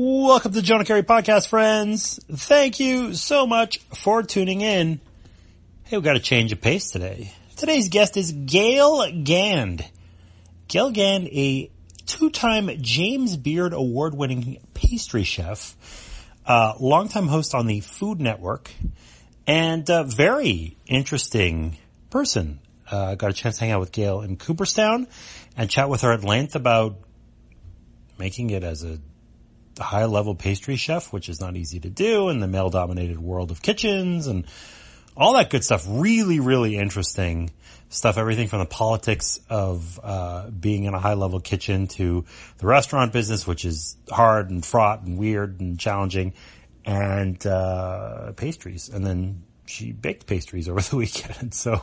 Welcome to the Jonah Keri Podcast, friends. Thank you so much for tuning in. Hey, we got a change of pace today. Today's guest is Gale Gand. Gale Gand, a two-time James Beard Award-winning pastry chef, uh, longtime host on the Food Network, and a very interesting person. Uh, got a chance to hang out with Gale in Cooperstown and chat with her at length about making it as a high level pastry chef, which is not easy to do in the male dominated world of kitchens and all that good stuff. Really, really interesting stuff. Everything from the politics of uh, being in a high level kitchen to the restaurant business, which is hard and fraught and weird and challenging, and uh, pastries. And then she baked pastries over the weekend. So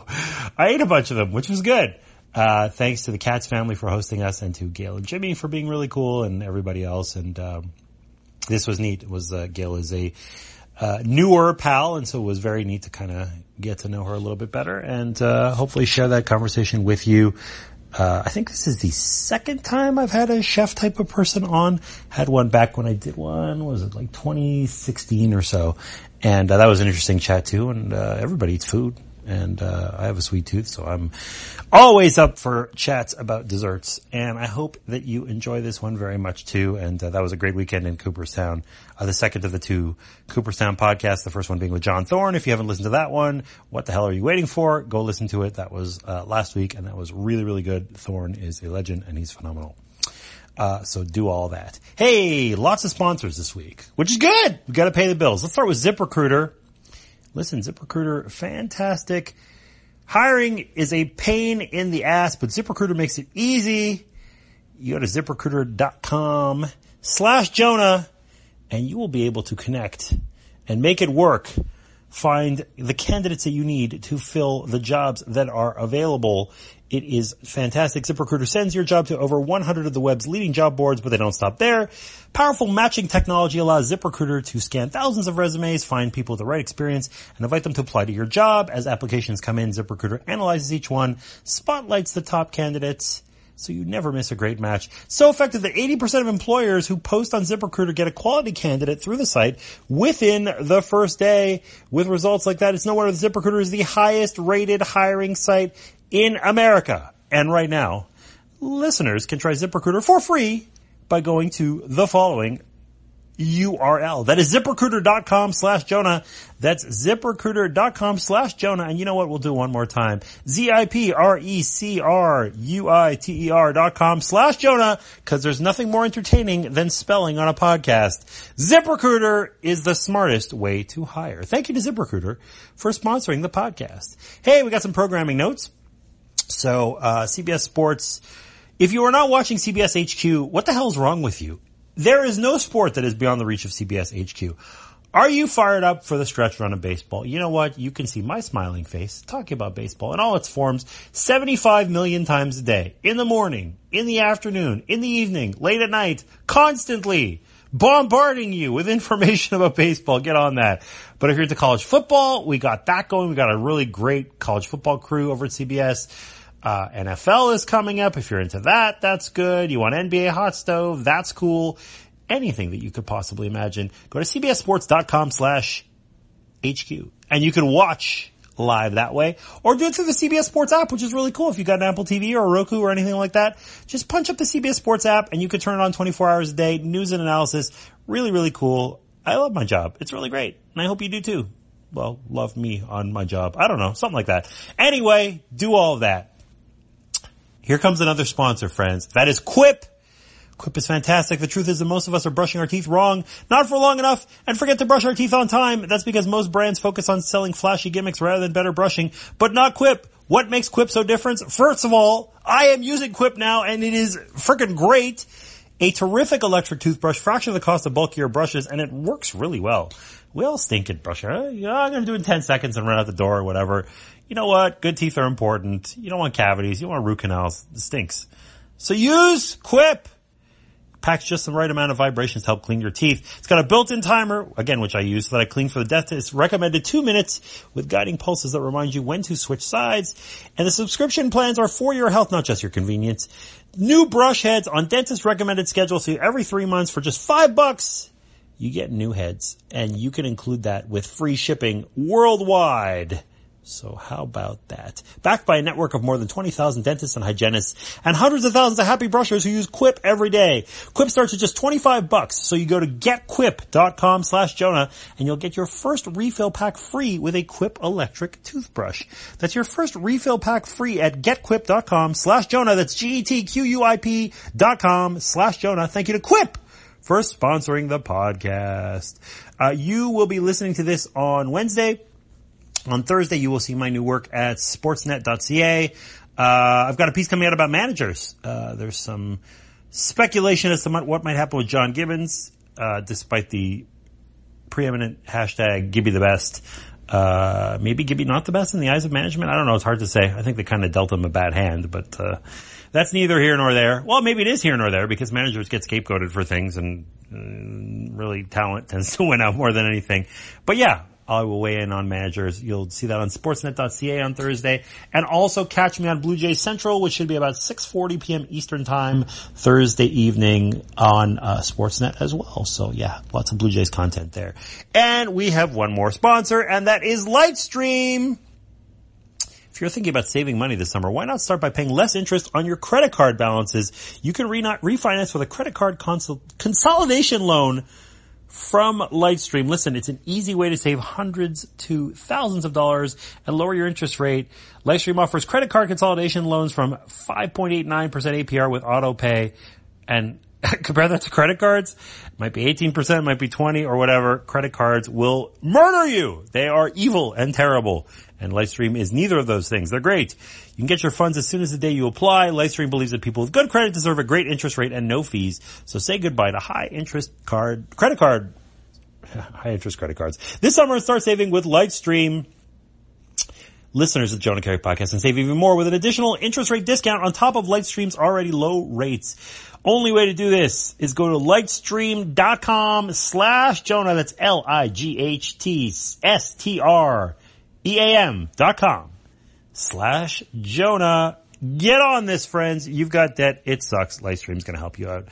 I ate a bunch of them, which was good. Uh, thanks to the Katz family for hosting us and to Gale and Jimmy for being really cool and everybody else. And, um, this was neat. Was, uh, Gale is a, uh, newer pal. And so it was very neat to kind of get to know her a little bit better and, uh, hopefully share that conversation with you. Uh, I think this is the second time I've had a chef type of person on. Had one back when I did one. Was it like 2016 or so? And uh, that was an interesting chat too. And uh, everybody eats food, and uh, I have a sweet tooth, so I'm always up for chats about desserts. And I hope that you enjoy this one very much too. And uh, that was a great weekend in Cooperstown. Uh, the second of the two Cooperstown podcasts, the first one being with John Thorn. If you haven't listened to that one, what the hell are you waiting for? Go listen to it. That was uh, last week, and that was really, really good. Thorne is a legend, and he's phenomenal. Uh, so do all that. Hey, lots of sponsors this week, which is good. We got to pay the bills. Let's start with ZipRecruiter. Listen, ZipRecruiter, fantastic. Hiring is a pain in the ass, but ZipRecruiter makes it easy. You go to ziprecruiter.com slash Jonah and you will be able to connect and make it work. Find the candidates that you need to fill the jobs that are available. It is fantastic. ZipRecruiter sends your job to over 100 of the web's leading job boards, but they don't stop there. Powerful matching technology allows ZipRecruiter to scan thousands of resumes, find people with the right experience, and invite them to apply to your job. As applications come in, ZipRecruiter analyzes each one, spotlights the top candidates, so you never miss a great match. So effective that 80% of employers who post on ZipRecruiter get a quality candidate through the site within the first day. With results like that, it's no wonder ZipRecruiter is the highest rated hiring site in America. And right now, listeners can try ZipRecruiter for free by going to the following URL. That is ziprecruiter.com slash Jonah. That's ziprecruiter.com slash Jonah. And you know what? We'll do one more time. Z-I-P-R-E-C-R-U-I-T-E-R dot com slash Jonah. Cause there's nothing more entertaining than spelling on a podcast. ZipRecruiter is the smartest way to hire. Thank you to ZipRecruiter for sponsoring the podcast. Hey, we got some programming notes. So, uh, CBS Sports, if you are not watching CBS HQ, what the hell's wrong with you? There is no sport that is beyond the reach of CBS HQ. Are you fired up for the stretch run of baseball? You know what? You can see my smiling face talking about baseball in all its forms 75 million times a day. In the morning, in the afternoon, in the evening, late at night, constantly bombarding you with information about baseball. Get on that. But if you're into college football, we got that going. We got a really great college football crew over at CBS. Uh, NFL is coming up. If you're into that, that's good. You want NBA hot stove, that's cool. Anything that you could possibly imagine. Go to cbssports.com slash HQ and you can watch live that way or do it through the CBS Sports app, which is really cool. If you've got an Apple TV or a Roku or anything like that, just punch up the CBS Sports app and you can turn it on 24 hours a day. News and analysis. Really, really cool. I love my job. It's really great. And I hope you do too. Well, love me on my job. I don't know. Something like that. Anyway, do all of that. Here comes another sponsor, friends. That is Quip. Quip is fantastic. The truth is that most of us are brushing our teeth wrong, not for long enough, and forget to brush our teeth on time. That's because most brands focus on selling flashy gimmicks rather than better brushing, but not Quip. What makes Quip so different? First of all, I am using Quip now and it is freaking great. A terrific electric toothbrush, fraction of the cost of bulkier brushes, and it works really well. We all stink at brushing. Uh, you know, I'm to do it in 10 seconds and run out the door or whatever you know what? Good teeth are important. You don't want cavities. You don't want root canals. It stinks. So use Quip. Packs just the right amount of vibrations to help clean your teeth. It's got a built-in timer, again, which I use so that I clean for the dentist. Recommended two minutes with guiding pulses that remind you when to switch sides. And the subscription plans are for your health, not just your convenience. new brush heads on dentist recommended schedule. So every three months for just five bucks, you get new heads and you can include that with free shipping worldwide. So how about that? Backed by a network of more than 20,000 dentists and hygienists and hundreds of thousands of happy brushers who use Quip every day. Quip starts at just 25 bucks. So you go to getquip.com slash Jonah and you'll get your first refill pack free with a Quip electric toothbrush. That's your first refill pack free at getquip.com slash Jonah. That's G-E-T-Q-U-I-P dot com slash Jonah. Thank you to Quip for sponsoring the podcast. Uh, you will be listening to this on Wednesday. On Thursday, you will see my new work at sportsnet.ca. Uh, I've got a piece coming out about managers. Uh, there's some speculation as to what might happen with John Gibbons, uh, despite the preeminent hashtag Gibby the best. Uh, maybe Gibby not the best in the eyes of management. I don't know. It's hard to say. I think they kind of dealt him a bad hand, but uh, that's neither here nor there. Well, maybe it is here nor there because managers get scapegoated for things, and uh, really talent tends to win out more than anything. But yeah, I will weigh in on managers. You'll see that on sportsnet.ca on Thursday. And also catch me on Blue Jays Central, which should be about 6.40 p.m. Eastern Time Thursday evening on uh, Sportsnet as well. So yeah, lots of Blue Jays content there. And we have one more sponsor, and that is Lightstream. If you're thinking about saving money this summer, why not start by paying less interest on your credit card balances? You can re- refinance with a credit card consol- consolidation loan from Lightstream. Listen, it's an easy way to save hundreds to thousands of dollars and lower your interest rate. Lightstream offers credit card consolidation loans from 5.89% APR with auto pay and compare that to credit cards. It might be 18%, might be 20 or whatever. Credit cards will murder you. They are evil and terrible. And Lightstream is neither of those things. They're great. You can get your funds as soon as the day you apply. Lightstream believes that people with good credit deserve a great interest rate and no fees. So say goodbye to high interest card, credit card, high interest credit cards. This summer start saving with Lightstream listeners of the Jonah Keri podcast and save even more with an additional interest rate discount on top of Lightstream's already low rates. Only way to do this is go to lightstream.com slash Jonah. That's L-I-G-H-T-S-T-R E-A-M dot com slash Jonah. Get on this, friends. You've got debt. It sucks. Lightstream's going to help you out.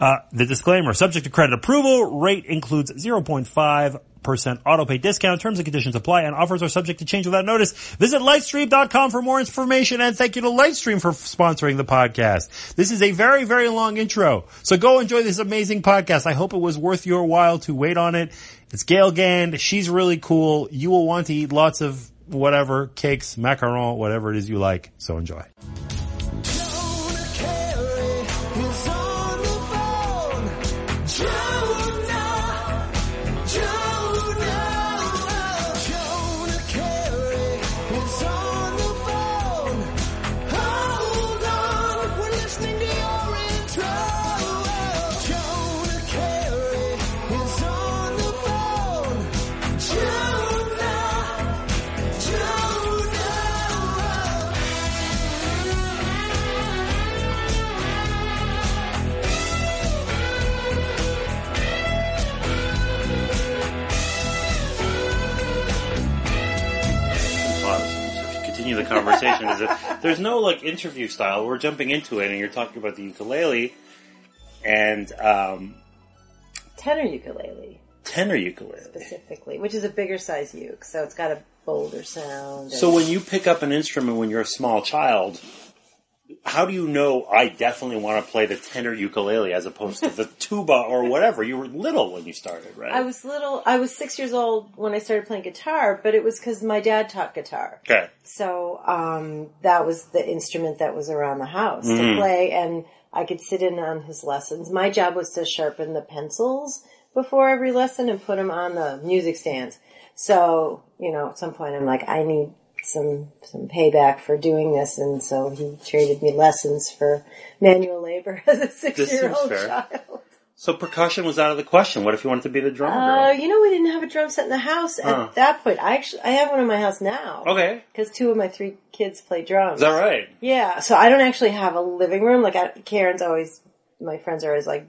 Uh, the disclaimer, subject to credit approval, rate includes 0.5% auto pay discount. Terms and conditions apply and offers are subject to change without notice. Visit lightstream.com for more information and thank you to Lightstream for sponsoring the podcast. This is a very, very long intro. So go enjoy this amazing podcast. I hope it was worth your while to wait on it. It's Gale Gand. She's really cool. You will want to eat lots of whatever, cakes, macaron, whatever it is you like. So enjoy. Conversation is that there's no like interview style. We're jumping into it, and you're talking about the ukulele and um, tenor ukulele tenor ukulele. specifically, which is a bigger size uke, so it's got a bolder sound. So when you pick up an instrument when you're a small child, how do you know I definitely want to play the tenor ukulele as opposed to the tuba or whatever? You were little when you started, right? I was little. I was six years old when I started playing guitar, but it was because my dad taught guitar. okay. So um, that was the instrument that was around the house Mm. to play, and I could sit in on his lessons. My job was to sharpen the pencils before every lesson and put them on the music stands. So you know, at some point, I'm like, I need some some payback for doing this, and so he traded me lessons for manual labor as a six year old child. So percussion was out of the question. What if you wanted to be the drummer Uh, you know, we didn't have a drum set in the house at that point. I actually, I have one in my house now. Okay. Because two of my three kids play drums. Is that right? Yeah, so I don't actually have a living room. Like I, Karen's always, my friends are always like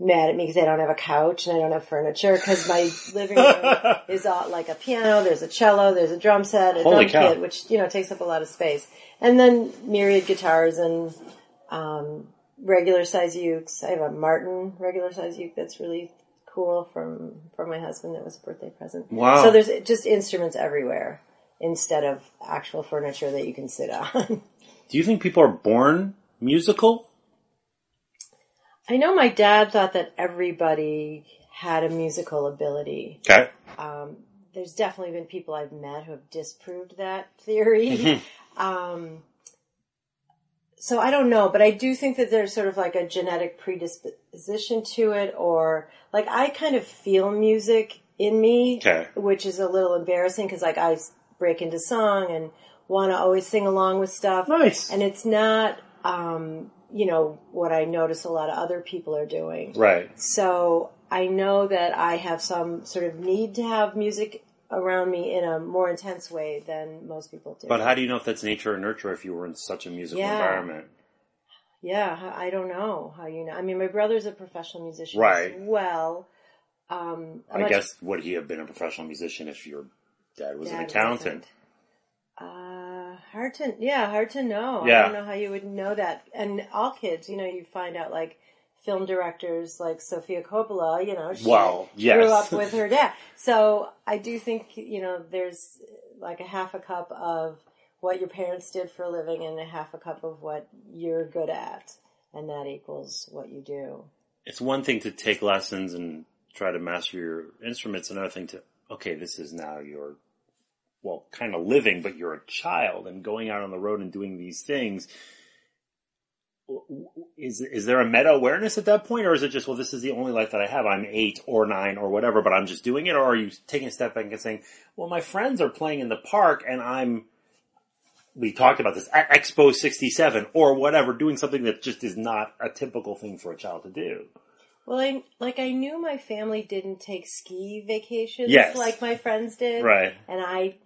mad at me because I don't have a couch and I don't have furniture because my living room is all like a piano. There's a cello. There's a drum set, a Holy drum cow. kit, which you know takes up a lot of space, and then myriad guitars and Um, regular size ukes. I have a Martin regular size uke that's really cool from from my husband. That was a birthday present. Wow. So there's just instruments everywhere instead of actual furniture that you can sit on. Do you think people are born musical? I know my dad thought that everybody had a musical ability. Okay. Um, there's definitely been people I've met who have disproved that theory. um, so I don't know, but I do think that there's sort of like a genetic predisposition to it, or like I kind of feel music in me, Okay. which is a little embarrassing because like I break into song and want to always sing along with stuff. Nice. And it's not, um, you know, what I notice a lot of other people are doing. Right. So I know that I have some sort of need to have music around me in a more intense way than most people do. But how do you know if that's nature or nurture if you were in such a musical Yeah. environment? yeah, I don't know how you know. I mean, my brother's a professional musician Right. as well. Um, I'm guess would he have been a professional musician if your dad was an Dad accountant? Uh, hard to, yeah, hard to know. Yeah. I don't know how you would know that. And all kids, you know, you find out like film directors like Sofia Coppola, you know, she Well, yes. grew up with her dad. So I do think, you know, there's like a half a cup of what your parents did for a living and a half a cup of what you're good at. And that equals what you do. It's one thing to take lessons and try to master your instruments. Another thing to okay, this is now your well, kind of living, but you're a child and going out on the road and doing these things. Is is there a meta awareness at that point, or is it just well, this is the only life that I have? I'm eight or nine or whatever, but I'm just doing it, or are you taking a step back and saying, well, my friends are playing in the park and I'm we talked about this at Expo 67 or whatever, doing something that just is not a typical thing for a child to do. Well, I, like I knew my family didn't take ski vacations Yes. like my friends did. Right. And I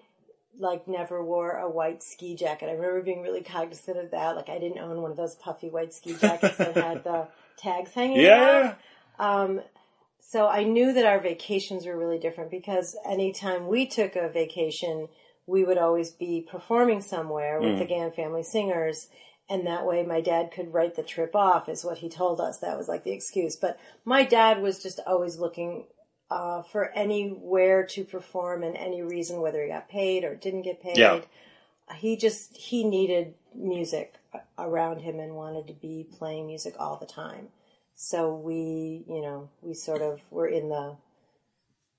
like never wore a white ski jacket. I remember being really cognizant of that. Like I didn't own one of those puffy white ski jackets that had the tags hanging Yeah. out. Um, so I knew that our vacations were really different because anytime we took a vacation, we would always be performing somewhere with the Gand Family Singers. And that way my dad could write the trip off is what he told us. That was like the excuse. But my dad was just always looking uh, for anywhere to perform and any reason, whether he got paid or didn't get paid. Yeah. He just, he needed music around him and wanted to be playing music all the time. So we, you know, we sort of were in the,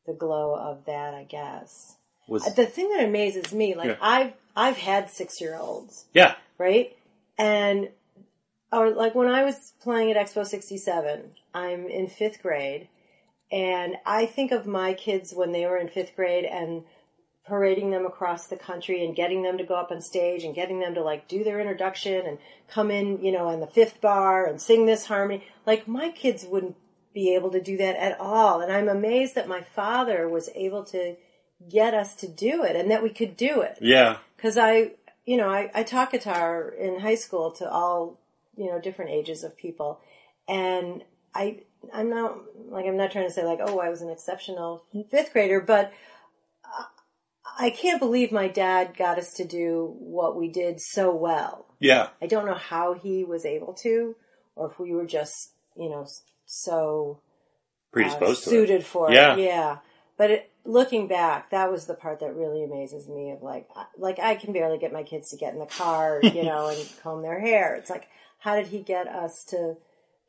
the glow of that, I guess. Was The thing that amazes me, like Yeah. I've, I've had six year olds yeah. right? And or like when I was playing at Expo 67, I'm in fifth grade and I think of my kids when they were in fifth grade and parading them across the country and getting them to go up on stage and getting them to like do their introduction and come in, you know, in the fifth bar and sing this harmony. Like my kids wouldn't be able to do that at all. And I'm amazed that my father was able to get us to do it and that we could do it Yeah. because I, you know, I, I taught guitar in high school to all, you know, different ages of people, and I, I'm not like I'm not trying to say like, oh, I was an exceptional fifth grader, but I- can't believe my dad got us to do what we did so well. Yeah. I don't know how he was able to, or if we were just, you know, so uh, Predisposed to it. suited for Yeah. it. Yeah. But it, looking back, that was the part that really amazes me of like, like I can barely get my kids to get in the car, you know, and comb their hair. It's like, how did he get us to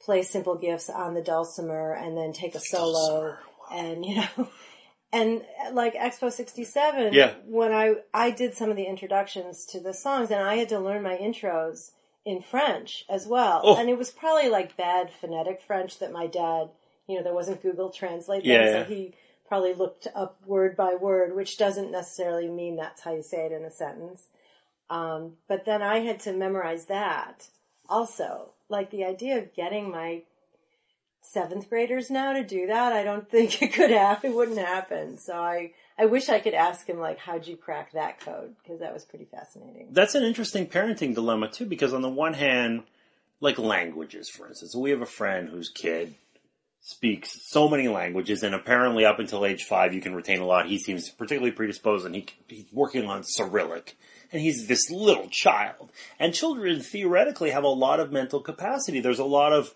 play simple gifts on the dulcimer and then take a solo and, you know, and like Expo 67, Yeah. when I, I did some of the introductions to the songs and I had to learn my intros in French as well. Oh. And it was probably like bad phonetic French that my dad, you know, there wasn't Google Translate Yeah, then, so he probably looked up word by word, which doesn't necessarily mean that's how you say it in a sentence. Um, but then I had to memorize that also. Like the idea of getting my seventh graders now to do that, I don't think it could happen. It wouldn't happen. So I, I wish I could ask him like, how'd you crack that code? Because that was pretty fascinating. That's an interesting parenting dilemma too, because on the one hand, like languages, for instance, we have a friend whose kid speaks so many languages, and apparently up until age five, you can retain a lot. He seems particularly predisposed, and he, he's working on Cyrillic. And he's this little child. And children theoretically have a lot of mental capacity. There's a lot of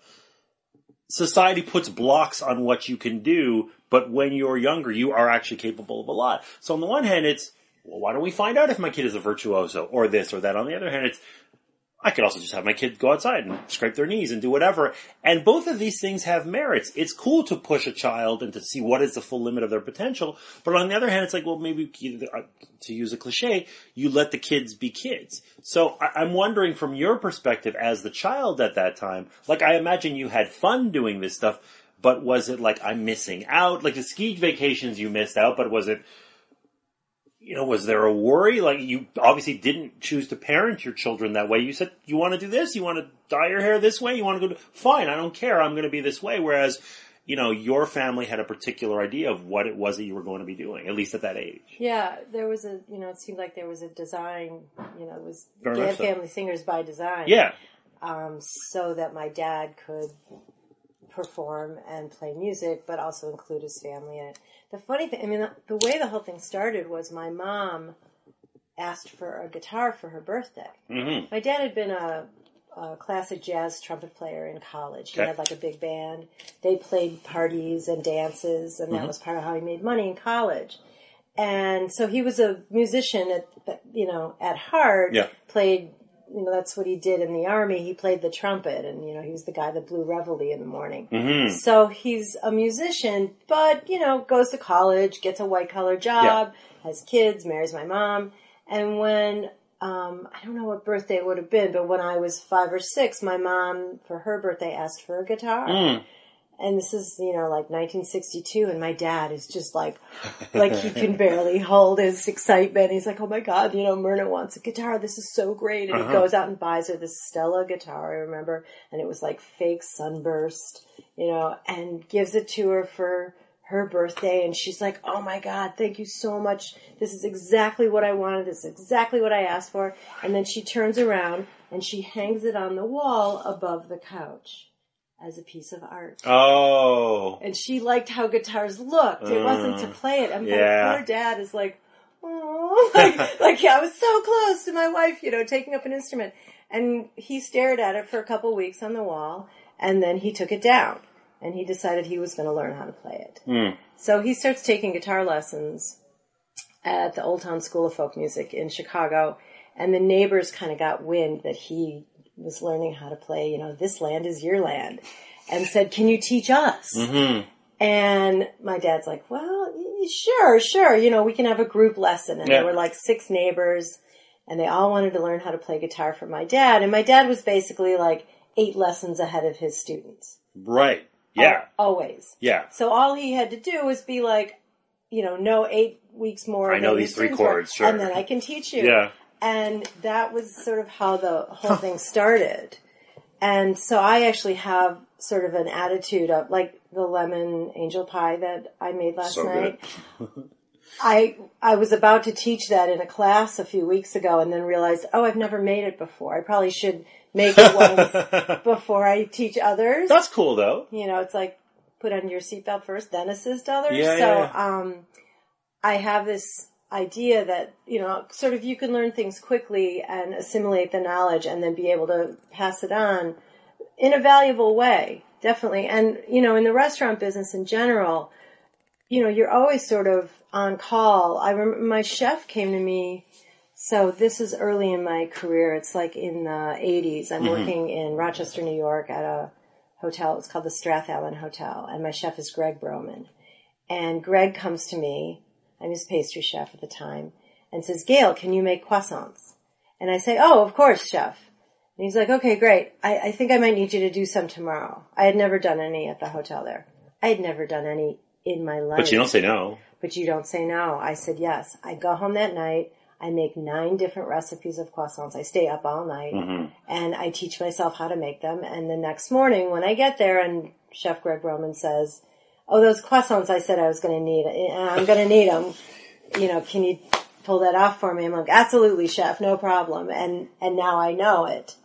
society puts blocks on what you can do, but when you're younger, you are actually capable of a lot. So on the one hand, it's, well, why don't we find out if my kid is a virtuoso or this or that? On the other hand, it's, I could also just have my kid go outside and scrape their knees and do whatever. And both of these things have merits. It's cool to push a child and to see what is the full limit of their potential. But on the other hand, it's like, well, maybe uh, to use a cliche, you let the kids be kids. So I'm wondering from your perspective as the child at that time, like I imagine you had fun doing this stuff, but was it like I'm missing out? Like the ski vacations you missed out, but was it, you know, was there a worry? Like you obviously didn't choose to parent your children that way. You said you want to do this, you want to dye your hair this way, you want to go to, fine, I don't care, I'm going to be this way. Whereas, you know, your family had a particular idea of what it was that you were going to be doing, at least at that age. Yeah, there was a, you know, it seemed like there was a design, you know, it was so. Family Singers by design. Yeah. Um, so that my dad could perform and play music, but also include his family in it. The funny thing, I mean, the, the way the whole thing started was my mom asked for a guitar for her birthday. hmm My dad had been a, a classic jazz trumpet player in college. He Okay. had like a big band. They played parties and dances, and that Mhm. was part of how he made money in college. And so he was a musician at, you know, at heart. Yeah. Played, you know, that's what he did in the army. He played the trumpet, and you know, he was the guy that blew reveille in the morning. hmm So he's a musician, but you know, goes to college, gets a white collar job, has kids, marries my mom, and when um, I don't know what birthday it would have been, but when I was five or six, my mom for her birthday asked for a guitar, Mm. And this is you know like 1962, and my dad is just like like he can barely hold his excitement. He's like, "Oh my god, you know, Myrna wants a guitar. This is so great!" And Uh-huh. he goes out and buys her this Stella guitar. I remember, and it was like fake sunburst, you know, and gives it to her for her birthday. And she's like, "Oh my god, thank you so much. This is exactly what I wanted. This is exactly what I asked for." And then she turns around and she hangs it on the wall above the couch as a piece of art Oh. and she liked how guitars looked. It wasn't to Mm. play it. And Yeah. my poor dad is like, oh, like, like I was so close to my wife, you know, taking up an instrument. And he stared at it for a couple weeks on the wall, and then he took it down, and he decided he was going to learn how to play it. Mm. So he starts taking guitar lessons at the Old Town School of Folk Music in Chicago, and the neighbors kind of got wind that he was learning how to play, you know, this land is your land, and said, can you teach us? hmm And my dad's like, well, sure, sure. You know, we can have a group lesson. And Yeah. there were like six neighbors and they all wanted to learn how to play guitar from my dad. And my dad was basically like eight lessons ahead of his students. Right. Yeah. Always. Yeah. So all he had to do was be like, you know, no eight weeks more. I know these three students were, chords, sure. And then I can teach you. Yeah. And that was sort of how the whole thing started. And so I actually have sort of an attitude of like the lemon angel pie that I made last So night. I I was about to teach that in a class a few weeks ago and then realized, oh, I've never made it before. I probably should make it once before I teach others. That's cool though. You know, it's like put on your seatbelt first, then assist others. Yeah, so yeah, um I have this idea that, you know, sort of you can learn things quickly and assimilate the knowledge and then be able to pass it on in a valuable way. Definitely. And, you know, in the restaurant business in general, you know, you're always sort of on call. I remember my chef came to me. So this is early in my career. It's like in the 80s. I'm mm-hmm. working in Rochester, New York at a hotel. It's called the Strathallan Hotel. And my chef is Greg Broman. And Greg comes to me. I'm his pastry chef at the time and says, Gale, can you make croissants? And I say, oh, of course, chef. And he's like, okay, great. I, I think I might need you to do some tomorrow. I had never done any at the hotel there. I had never done any in my life. But you don't say no. But you don't say no. I said yes. I go home that night. I make nine different recipes of croissants. I stay up all night mm-hmm. and I teach myself how to make them. And the next morning when I get there and Chef Greg Roman says, Oh, those croissants I said I was going to need, eh, I'm going to need them. You know, can you pull that off for me? I'm like, absolutely, chef, no problem. And, and now I know it.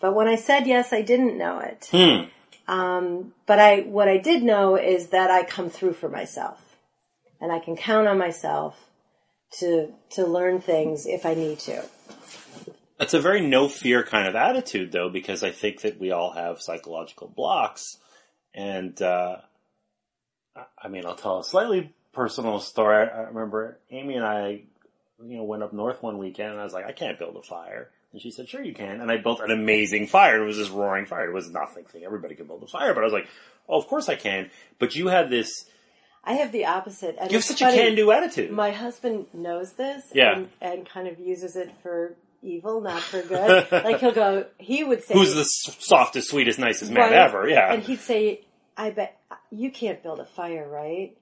But when I said yes, I didn't know it. Hmm. Um, but I, what I did know is that I come through for myself and I can count on myself to, to learn things if I need to. That's a very no fear kind of attitude though, because I think that we all have psychological blocks and, uh, I mean, I'll tell a slightly personal story. I remember Amy and I, you know, went up north one weekend and I was like, I can't build a fire. And she said, sure you can. And I built an amazing fire. It was this roaring fire. It was nothing thing. Everybody can build a fire. But I was like, oh, of course I can. But you had this, I have the opposite. And you have such funny, a can-do attitude. My husband knows this Yeah. and, and kind of uses it for evil, not for good. like he'll go, he would say, Who's the softest, sweetest, nicest man Right. ever? Yeah. And he'd say, I bet you can't build a fire, right?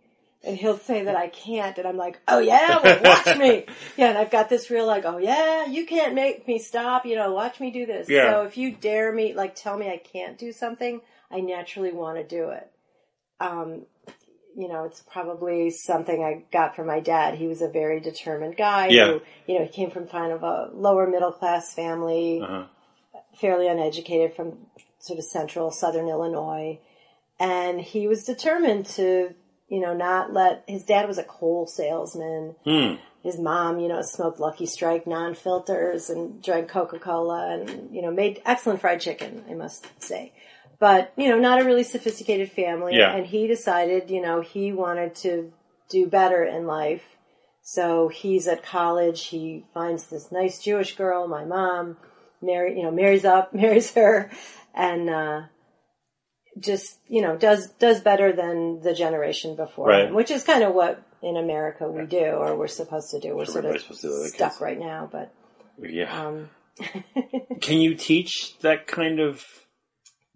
And he'll say that I can't, and I'm like, oh yeah, well, watch me. Yeah, and I've got this real like, oh yeah, you can't make me stop, you know, watch me do this. Yeah. So if you dare me, like tell me I can't do something, I naturally want to do it. Um, you know, it's probably something I got from my dad. He was a very determined guy Yeah. who, you know, he came from kind of a lower middle class family uh-huh. fairly uneducated from sort of central southern Illinois. And he was determined to, you know, not let, his dad was a coal salesman. Hmm. His mom, you know, smoked Lucky Strike non-filters and drank Coca-Cola and, you know, made excellent fried chicken, I must say. But, you know, not a really sophisticated family. Yeah. And he decided, you know, he wanted to do better in life. So he's at college. He finds this nice Jewish girl, my mom, marry, you know, marries up, marries her, and uh, just you know does does better than the generation before Right. him, which is kind of what in America we do or we're supposed to do. We're sort of everybody's supposed to do, I stuck guess. right now, but Yeah. um, Can you teach that kind of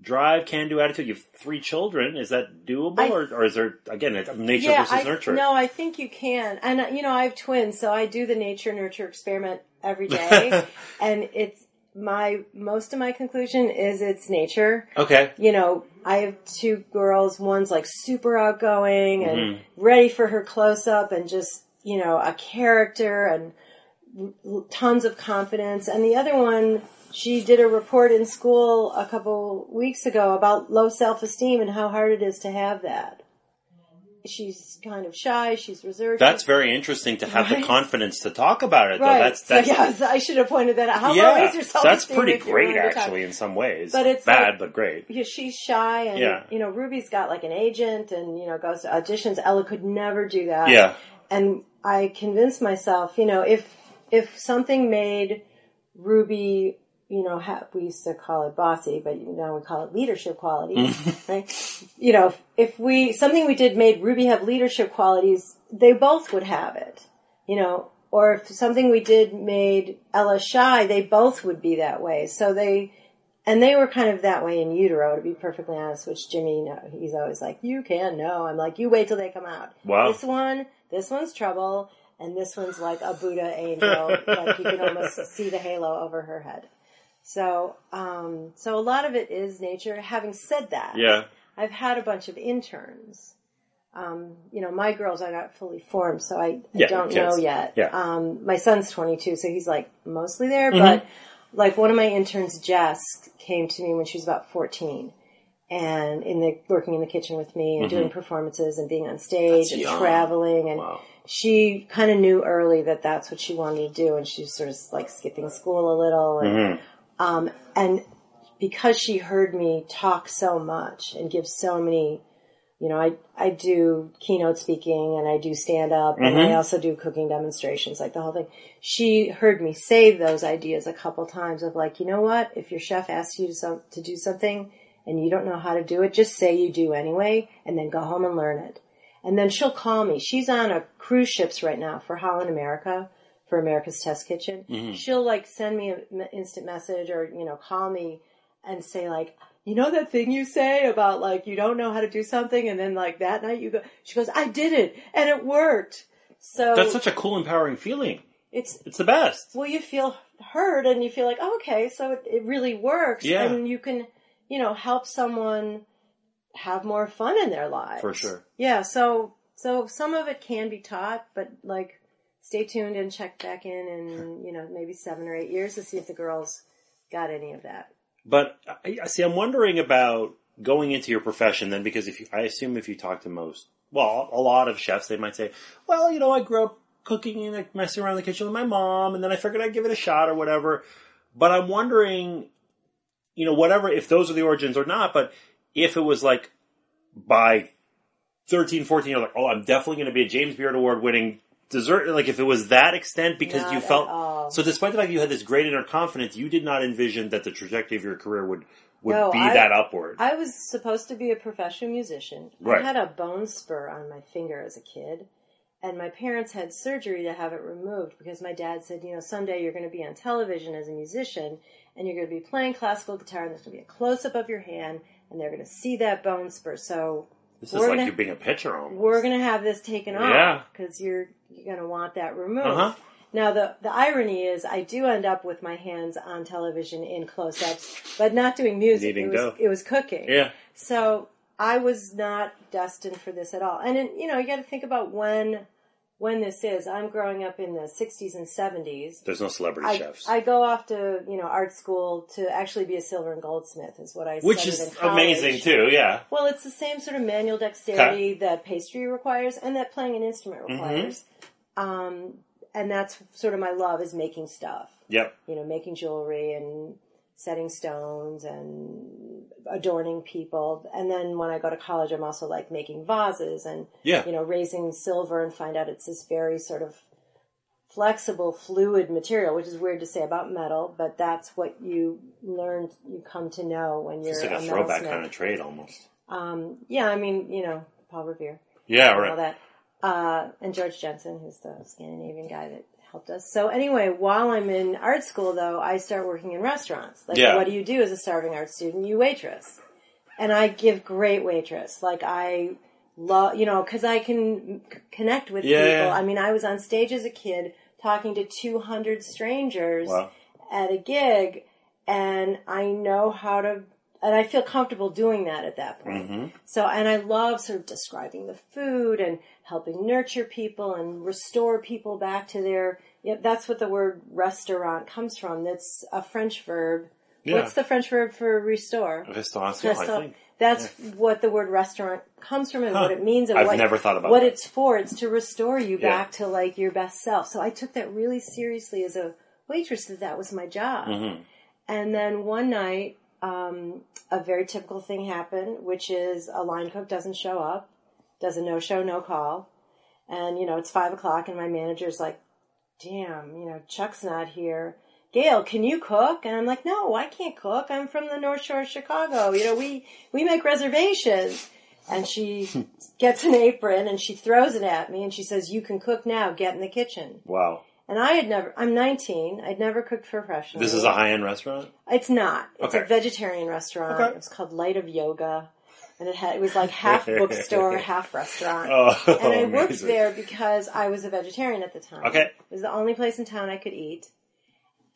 drive, can-do attitude? You have three children. Is that doable, I- or, or is there again it's nature yeah, versus I, nurture? no, I think you can, and uh, you know I have twins, so I do the nature nurture experiment every day, and it's my most of my conclusion is it's nature. Okay. you know, I have two girls. One's like super outgoing and Mhm. ready for her close up and just, you know, a character and tons of confidence. And the other one, she did a report in school a couple weeks ago about low self esteem and how hard it is to have that. She's kind of shy. She's reserved. That's very interesting to have Right. the confidence to talk about it. Though right. that's So, that's yes, I should have pointed that out. How yeah, is your self that's pretty great actually in some ways. But it's bad, like- but great. because she's shy and Yeah. you know Ruby's got like an agent and you know goes to auditions. Ella could never do that. Yeah. And I convinced myself, you know, if if something made Ruby, you know, ha- we used to call it bossy, but now we call it leadership qualities, mm-hmm. right? You know, if we something we did made Ruby have leadership qualities, they both would have it. You know, or if something we did made Ella shy, they both would be that way. So they and they were kind of that way in utero, to be perfectly honest, which Jimmy, you know, he's always like, you can know. I'm like, you wait till they come out. Wow. This one, this one's trouble, and this one's like a Buddha angel. like you can almost see the halo over her head. So, um, so a lot of it is nature. Having said that, Yeah. I've had a bunch of interns. Um, you know, my girls are not fully formed, so I, I Yeah, don't kids. know yet. Yeah. Mm-hmm. Um, my son's 22, so he's like mostly there, but like one of my interns, Jess, came to me when she was about 14 and in the, working in the kitchen with me and doing performances and being on stage Mm-hmm. That's and young. traveling and Wow. she kind of knew early that that's what she wanted to do and she was sort of like skipping school a little and, Mm-hmm. Um, and because she heard me talk so much and give so many, you know, I, I do keynote speaking and I do stand up and I also do cooking demonstrations, like the whole thing. She heard me say those ideas a couple times of like, you know what? If your chef asks you to, some, to do something and you don't know how to do it, just say you do anyway and then go home and learn it. And then she'll call me. She's on a cruise ships right now for Holland America for America's Test Kitchen. Mm-hmm. She'll like send me an instant message or, you know, call me and say like, you know that thing you say about like you don't know how to do something and then like that night you go she goes, I did it and it worked. So That's such a cool, empowering feeling. it's It's the best. well you feel heard and you feel like, oh, okay, so it, it really works. Yeah. And you can, you know, help someone have more fun in their lives. For sure. Yeah, so so some of it can be taught, but like stay tuned and check back in in, you know, maybe seven or eight years to see if the girls got any of that. But I, see. I'm wondering about going into your profession then, because if you, I assume if you talk to most, well, a lot of chefs, they might say, well, you know, I grew up cooking and like, messing around in the kitchen with my mom, and then I figured I'd give it a shot or whatever. But I'm wondering, you know, whatever, if those are the origins or not, but if it was like by 13, 14, you're like, oh, I'm definitely going to be a James Beard Award winning dessert, like if it was that extent because Not you felt, so despite the fact you had this great inner confidence, you did not envision that the trajectory of your career would, would No, be I- that upward. I was supposed to be a professional musician. Right. I had a bone spur on my finger as a kid, and my parents had surgery to have it removed because my dad said, you know, someday you're going to be on television as a musician, and you're going to be playing classical guitar, and there's going to be a close up of your hand, and they're going to see that bone spur. So this is we're like gonna- you being a pitcher almost. we're going to have this taken Yeah. off because you're you're going to want that removed. Uh-huh. Now the the irony is, I do end up with my hands on television in close ups, but not doing music. Kneading it was dough. it was cooking. Yeah. So I was not destined for this at all. And then, you know, you got to think about when when this is. I'm growing up in the 60s and 70s. There's no celebrity I, chefs. I go off to you know art school to actually be a silver and goldsmith is what I which is amazing too, yeah. Well, it's the same sort of manual dexterity that pastry requires and that playing an instrument Mm-hmm. requires. Um, and that's sort of my love is making stuff Yep. you know, making jewelry and setting stones and adorning people. And then when I go to college, I'm also like making vases and, Yeah. you know, raising silver and find out it's this very sort of flexible, fluid material, which is weird to say about metal, but that's what you learn, you come to know when you're It's like a a throwback kind of trade almost. Um, yeah, I mean, you know, Paul Revere Yeah, and all right. that. Uh, and George Jensen, who's the Scandinavian guy that helped us. So anyway, while I'm in art school though, I start working in restaurants. Like Yeah. what do you do as a starving art student? You waitress. And I give great waitress. Like I love, you know, cause I can c- connect with Yeah, people. I mean, I was on stage as a kid talking to 200 strangers Wow. at a gig and I know how to, and I feel comfortable doing that at that point. Mm-hmm. So, and I love sort of describing the food and helping nurture people and restore people back to their, yeah, that's what the word restaurant comes from. That's a French verb. Yeah. What's the French verb for restore? Restauration, I So think. that's what the word restaurant comes from and Huh. what it means and I've what, never thought about what that. it's for. It's to restore you Yeah. back to like your best self. So I took that really seriously as a waitress that that was my job. Mm-hmm. And then one night, um, a very typical thing happened, which is a line cook doesn't show up, does a no show, no call. And, you know, it's five o'clock and my manager's like, damn, you know, Chuck's not here. Gale, can you cook? And I'm like, no, I can't cook. I'm from the North Shore of Chicago. You know, we, we make reservations. And she gets an apron and she throws it at me and she says, you can cook now. Get in the kitchen. Wow. And I had never, I'm 19. I'd never cooked for professionally. This is a high-end restaurant? It's not. It's Okay. a vegetarian restaurant. Okay. It was called Light of Yoga. And it had, it was like half bookstore, half restaurant. Oh, and I worked there because I was a vegetarian at the time. Okay. It was the only place in town I could eat.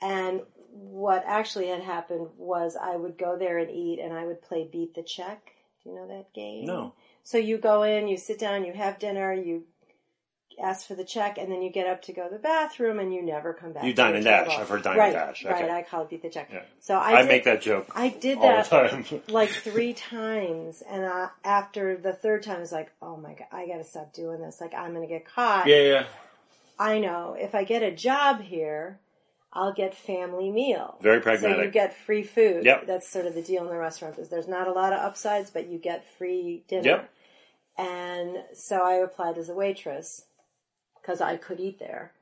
And what actually had happened was I would go there and eat and I would play Beat the Check. Do you know that game? No. So you go in, you sit down, you have dinner, you ask for the check, and then you get up to go to the bathroom and you never come back. You dine and dash. I've heard dine and right, dash. Right, I call it beat the check. Yeah. So I, I did, make that joke I did that like three times, and uh, after the third time, I was like, "Oh my god, I got to stop doing this! Like, I'm going to get caught." yeah, yeah. I know if I get a job here, I'll get family meal. Very So you get free food. Yep. That's sort of the deal in the restaurant. Is there's not a lot of upsides, but you get free dinner. Yep. And so I applied as a waitress because I could eat there.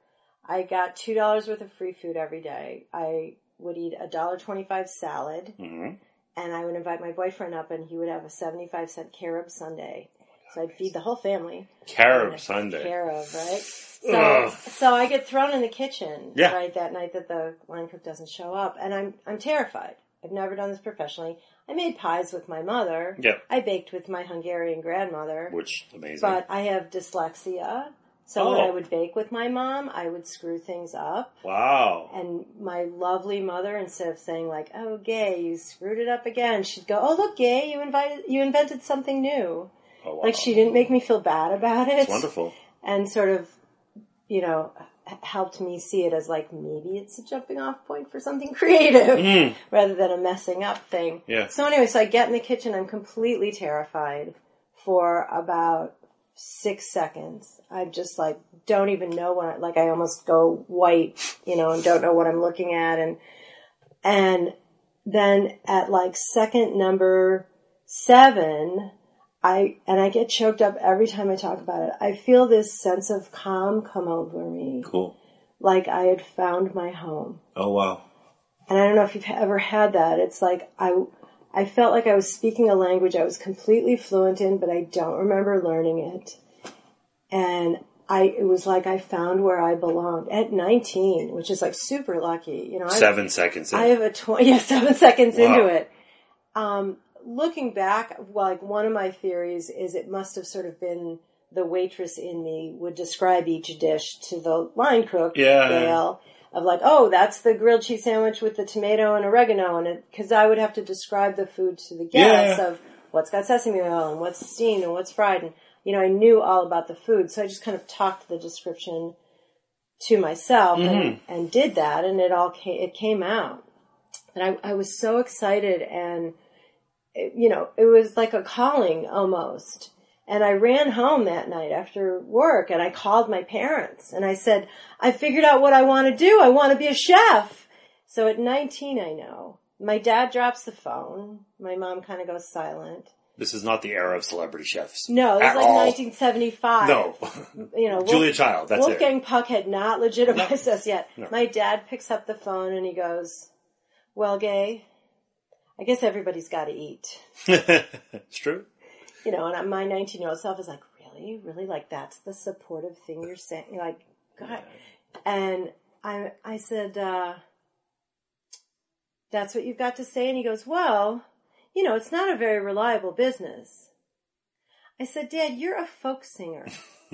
I got two dollars worth of free food every day. I would eat a dollar twenty-five salad, Mhm. and I would invite my boyfriend up, and he would have a seventy-five cent carob sundae. So I'd feed the whole family. Carob Sunday. Carob, right? So, Ugh. so I get thrown in the kitchen, Yeah. right, that night that the line cook doesn't show up, and I'm I'm terrified. I've never done this professionally. I made pies with my mother. Yep. I baked with my Hungarian grandmother. Which, amazing. But I have dyslexia. So when Oh. I would bake with my mom, I would screw things up. wow. And my lovely mother, instead of saying like, "Oh, gay, you screwed it up again," she'd go, "Oh, look, gay, you invited, you invented something new." Oh, wow. Like she didn't make me feel bad about it. It's wonderful. And sort of, you know, helped me see it as like maybe it's a jumping off point for something creative mm. rather than a messing up thing. Yeah. So anyway, so I get in the kitchen. I'm completely terrified for about six seconds. I just like don't even know what I, like I almost go white, you know, and don't know what I'm looking at and and then at like second number seven, I and I get choked up every time I talk about it. I feel this sense of calm come over me, Cool. like I had found my home. Oh wow. And I don't know if you've ever had that. It's like I I felt like I was speaking a language I was completely fluent in, but I don't remember learning it. And I it was like I found where I belonged at 19, which is like super lucky. You know, I, Seven seconds in. I have a 20, yeah, seven seconds Wow. into it. Um, looking back, like one of my theories is it must have sort of been the waitress in me would describe each dish to the line cook, Yeah. Gale, of like, oh, that's the grilled cheese sandwich with the tomato and oregano in it, because I would have to describe the food to the guests Yeah. of what's got sesame oil and what's steamed and what's fried, and you know, I knew all about the food, so I just kind of talked the description to myself and, mm-hmm. and did that, and it all came, it came out. And I, I was so excited and, it- you know, it was like a calling almost. And I ran home that night after work and I called my parents and I said, I figured out what I want to do. I want to be a chef. So at 19, I know. My dad drops the phone. My mom kind of goes silent. This is not the era of celebrity chefs. No, it was like all. 1975. No. You know, Julia Wolf- Child, that's Wolfgang Puck had not legitimized us yet. No. My dad picks up the phone and he goes, well, gay, I guess everybody's got to eat. it's true. You know, and my 19 year old self is like, really? Really? Like that's the supportive thing you're saying? You're like, God. And I, I said, uh, that's what you've got to say? And he goes, well, you know, it's not a very reliable business. I said, Dad, you're a folk singer.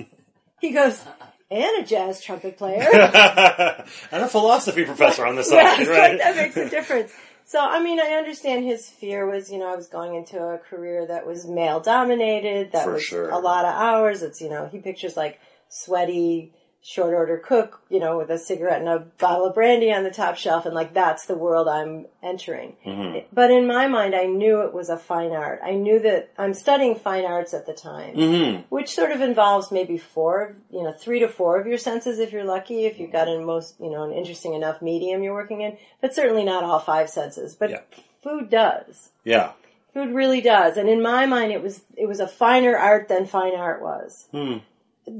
he goes, and a jazz trumpet player. and a philosophy professor on the side, it's right? that makes a difference. So, I mean, I understand his fear was, you know, I was going into a career that was male dominated, that For was sure. a lot of hours. It's, you know, he pictures like sweaty, short order cook, you know, with a cigarette and a bottle of brandy on the top shelf, and like that's the world I'm entering. Mm-hmm. But in my mind, I knew it was a fine art. I knew that I'm studying fine arts at the time Mm-hmm. which sort of involves maybe four, you know, three to four of your senses if you're lucky, if you've got a most, you know, an interesting enough medium you're working in, but certainly not all five senses. But Yeah. food does. Yeah. Food really does. And in my mind, it was, it was a finer art than fine art was. Hmm.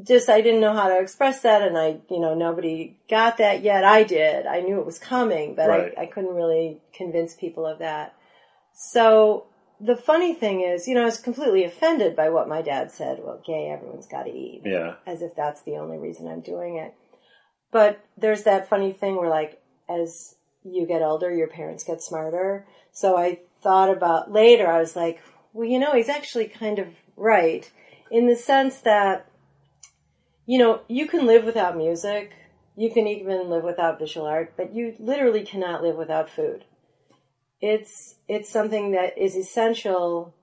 Just, I didn't know how to express that and I, you know, nobody got that yet. I did. I knew it was coming, but Right. I, I couldn't really convince people of that. So the funny thing is, you know, I was completely offended by what my dad said. Well, gay, everyone's got to eat. Yeah. As if that's the only reason I'm doing it. But there's that funny thing where like, as you get older, your parents get smarter. So I thought about later, I was like, well, you know, he's actually kind of right in the sense that, you know, you can live without music. You can even live without visual art, but you literally cannot live without food. It's, it's something that is essential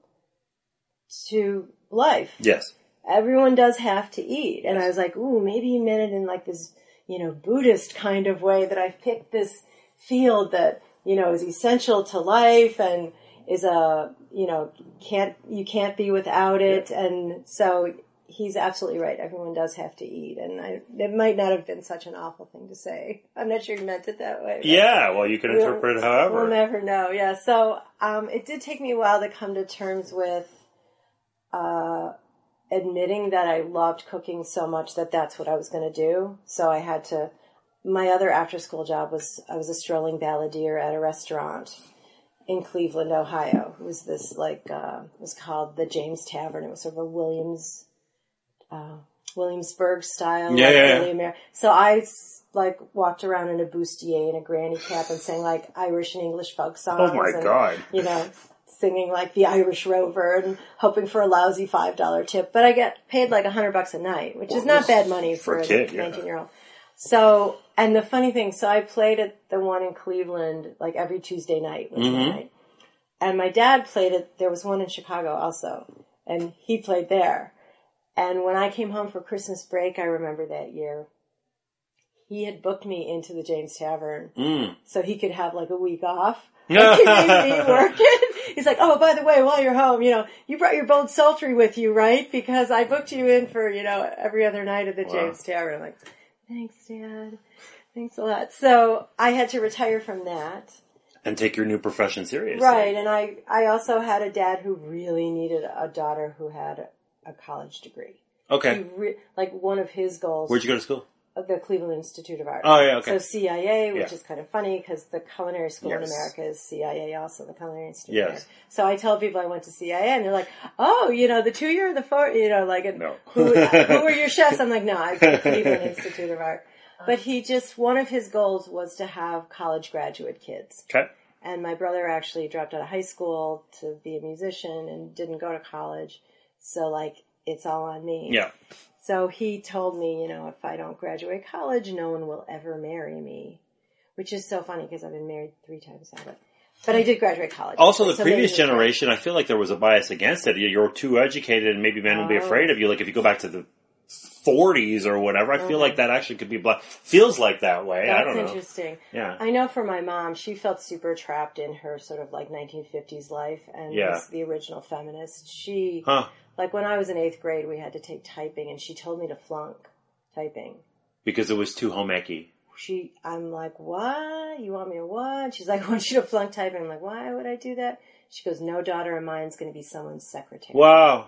to life Yes. everyone does have to eat. And I was like, ooh, maybe he meant it in like this, you know, Buddhist kind of way that I've picked this field that, you know, is essential to life and is a, you know, can't, you can't be without it. And so he's absolutely right. Everyone does have to eat. And I, it might not have been such an awful thing to say. I'm not sure he meant it that way. Yeah. Well, you can We'll- interpret it however. We'll never know. Yeah. So um, it did take me a while to come to terms with uh, admitting that I loved cooking so much that that's what I was going to do. So I had to. My other after school job was I was a strolling balladeer at a restaurant in Cleveland, Ohio. It was this like uh, it was called the James Tavern. It was sort of a Williams uh, Williamsburg style. Yeah, like, yeah, early Amer- So I like walked around in a bustier and a granny cap and sang like Irish and English folk songs. Oh my and, God. You know, singing like the Irish Rover and hoping for a lousy five dollar tip. But I get paid like a hundred bucks a night, which is not bad money For for, a a kid, yeah. nineteen year old. So, and the funny thing, so I played at the one in Cleveland like every Tuesday night was Mm-hmm. midnight. And my dad played it, there was one in Chicago also, and he played there. And when I came home for Christmas break, I remember that year, he had booked me into the James Tavern Mm. so he could have like a week off. Like, he working. He's like, oh, by the way, while you're home, you know, you brought your bowed psaltery with you, right? Because I booked you in for, you know, every other night at the Wow. James Tavern. I'm like, thanks, Dad. Thanks a lot. So I had to retire from that. And take your new profession seriously. Right. And I, I also had a dad who really needed a daughter who had a college degree. Okay. He re- like one of his goals Where'd you go to school? the Cleveland Institute of Art. Oh, yeah, okay. So CIA, which Yeah. is kind of funny because the culinary school in America is CIA, also the Culinary Institute. Yes. of Art. So I tell people I went to CIA, and they're like, "Oh, you know, the two year, the four, you know, like, and No. who who were your chefs?" I'm like, "No, I was at the Cleveland Institute of Art." Uh-huh. But he just one of his goals was to have college graduate kids. Okay. And my brother actually dropped out of high school to be a musician and didn't go to college. So like, it's all on me. Yeah. So he told me, you know, if I don't graduate college, no one will ever marry me, which is so funny because I've been married three times now. But, but I did graduate college. Also, the So previous it was right. generation, I feel like there was a bias against it. You're too educated, and maybe men would be Oh. afraid of you. Like if you go back to the 40s or whatever, I feel like uh-huh. that actually could be black. Feels like that way. I That's don't know. interesting. Yeah. I know for my mom, she felt super trapped in her sort of like 1950s life and Yeah. was the original feminist. She, Huh. like when I was in eighth grade, we had to take typing and she told me to flunk typing. Because it was too home ecky. she, I'm like, what? You want me to what? She's like, I want you to flunk typing. I'm like, why would I do that? She goes, no daughter of mine's going to be someone's secretary. Wow.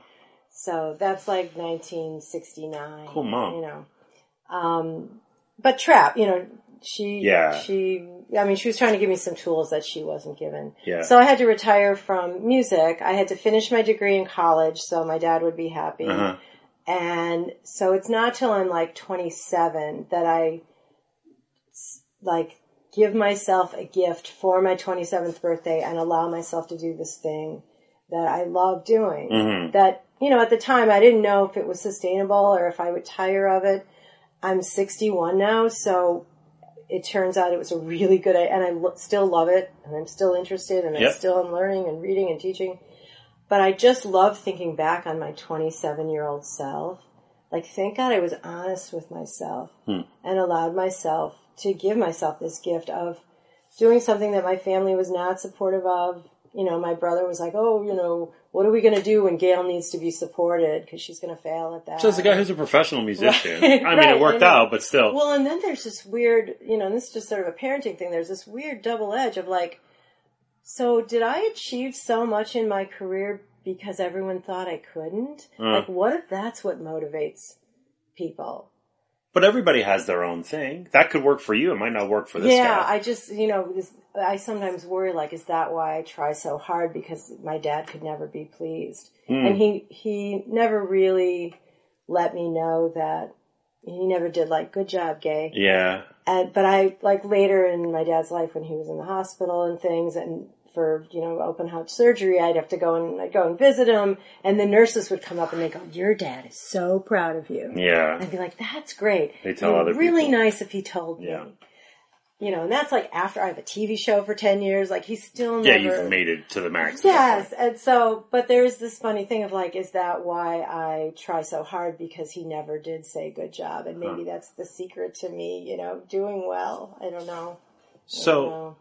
So that's like 1969. Cool mom. You know, um, but trap, you know, she, Yeah. she, I mean, she was trying to give me some tools that she wasn't given. Yeah. So I had to retire from music. I had to finish my degree in college so my dad would be happy. Uh-huh. And so it's not till I'm like 27 that I like give myself a gift for my 27th birthday and allow myself to do this thing that I love doing. Mhm. That, you know, at the time I didn't know if it was sustainable or if I would tire of it. I'm 61 now, so it turns out it was a really good, and I lo- still love it and I'm still interested and I Yep. still am learning and reading and teaching. But I just love thinking back on my 27 year old self. Like, thank God I was honest with myself Hmm. and allowed myself to give myself this gift of doing something that my family was not supportive of. You know, my brother was like, oh, you know, what are we going to do when Gale needs to be supported because she's going to fail at that? So it's a guy who's a professional musician. Right, I mean, right, it worked out, but still. Well, and then there's this weird, you know, and this is just sort of a parenting thing. There's this weird double edge of like, so did I achieve so much in my career because everyone thought I couldn't? Uh. Like, what if that's what motivates people? But everybody has their own thing. That could work for you. It might not work for this yeah, guy. I just, you know, I sometimes worry, like, is that why I try so hard? Because my dad could never be pleased. Hmm. And he, he never really let me know that he never did like, good job, gay. yeah. And, but I, like later in my dad's life when he was in the hospital and things and for, you know, open heart surgery, I'd have to go and, I'd go and visit him and the nurses would come up and they go, your dad is so proud of you. Yeah. I'd be like, that's great. They tell You're other really people. nice if he told Yeah. me. You know, and that's like after I have a TV show for 10 years, like he's still Yeah, never. you've made it to the max. Yes, and so, but there's this funny thing of like, is that why I try so hard? Because he never did say good job, and maybe that's the secret to me, you know, doing well. I don't know. I don't So know.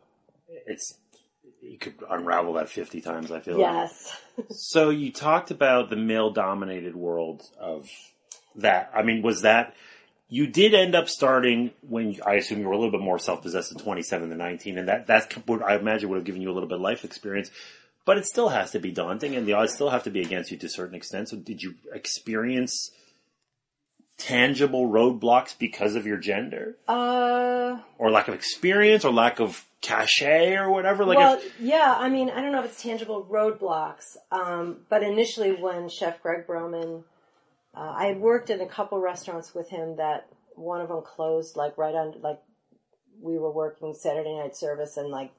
it's you could unravel that fifty times. I feel like. yes, So you talked about the male-dominated world of that. I mean, was that you did end up starting when I assume you were a little bit more self-possessed at 27 than 19, and that that's what I imagine would have given you a little bit of life experience. But it still has to be daunting, and the odds still have to be against you to a certain extent. So, did you experience tangible roadblocks because of your gender, uh, or lack of experience, or lack of cachet, or whatever? Like, well, if, yeah, I mean, I don't know if it's tangible roadblocks, um, but initially when Chef Greg Broman, uh, I had worked in a couple restaurants with him that one of them closed like right on, like we were working Saturday night service and like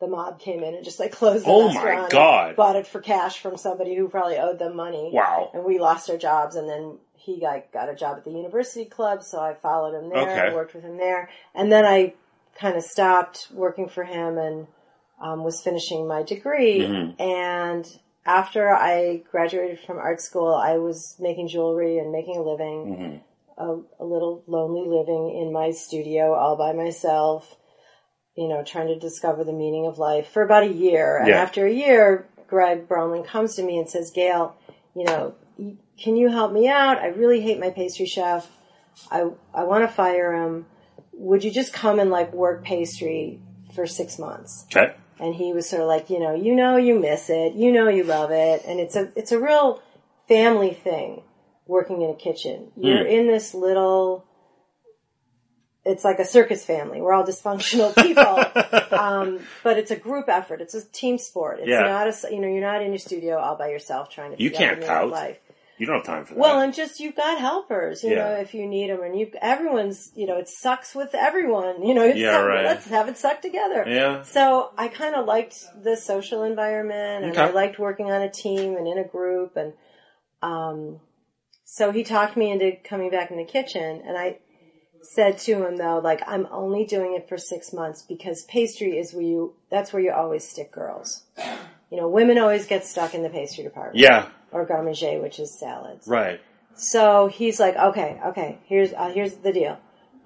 the mob came in and just like closed the Oh my restaurant and God. Bought it for cash from somebody who probably owed them money. wow, And we lost our jobs and then he got, got a job at the university club, so I followed him there, Okay. worked with him there. And then I kind of stopped working for him and um, was finishing my degree. Mhm. And after I graduated from art school, I was making jewelry and making a living. Mhm. a, a little lonely living in my studio all by myself, you know, trying to discover the meaning of life for about a year. And Yeah. after a year, Greg Broman comes to me and says, Gale, you know, can you help me out? I really hate my pastry chef. I, I want to fire him. Would you just come and like work pastry for six months? Okay. and he was sort of like, you know, you know, you miss it, you know, you love it, and it's a it's a real family thing working in a kitchen. You're in this little. It's like a circus family. We're all dysfunctional people, um, but it's a group effort. It's a team sport. It's Yeah. not a you know you're not in your studio all by yourself trying to. You can't pout. Life. You don't have time for that. Well, and just you've got helpers, you Yeah. know, if you need them, and you everyone's, you know, it sucks with everyone, you know. It's Yeah, right. Let's have it suck together. Yeah. So I kind of liked the social environment, and I liked working on a team and in a group, and um, so he talked me into coming back in the kitchen, and I said to him though, like I'm only doing it for six months because pastry is where you that's where you always stick girls. You know, women always get stuck in the pastry department yeah. Or garde manger, which is salads. Right. So he's like, okay, okay, here's uh, here's the deal.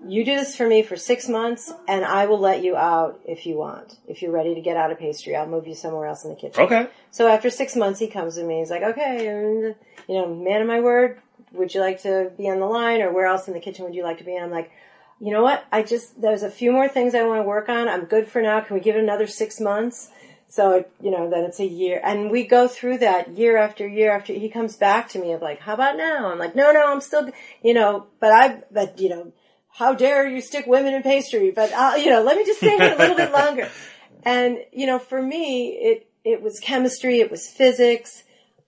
You do this for me for six months, and I will let you out if you want. If you're ready to get out of pastry, I'll move you somewhere else in the kitchen. Okay. So after six months, he comes to me. He's like, okay, and, you know, man of my word, would you like to be on the line, or where else in the kitchen would you like to be? And I'm like, you know what? I just there's a few more things I want to work on. I'm good for now. Can we give it another six months? So it, you know, then it's a year, and we go through that year after year after. He comes back to me of like, how about now? I'm like, no, no, I'm still, you know, but I, but you know, how dare you stick women in pastry? But uh, you know, let me just stay here a little bit longer. And you know, for me, it it was chemistry, it was physics.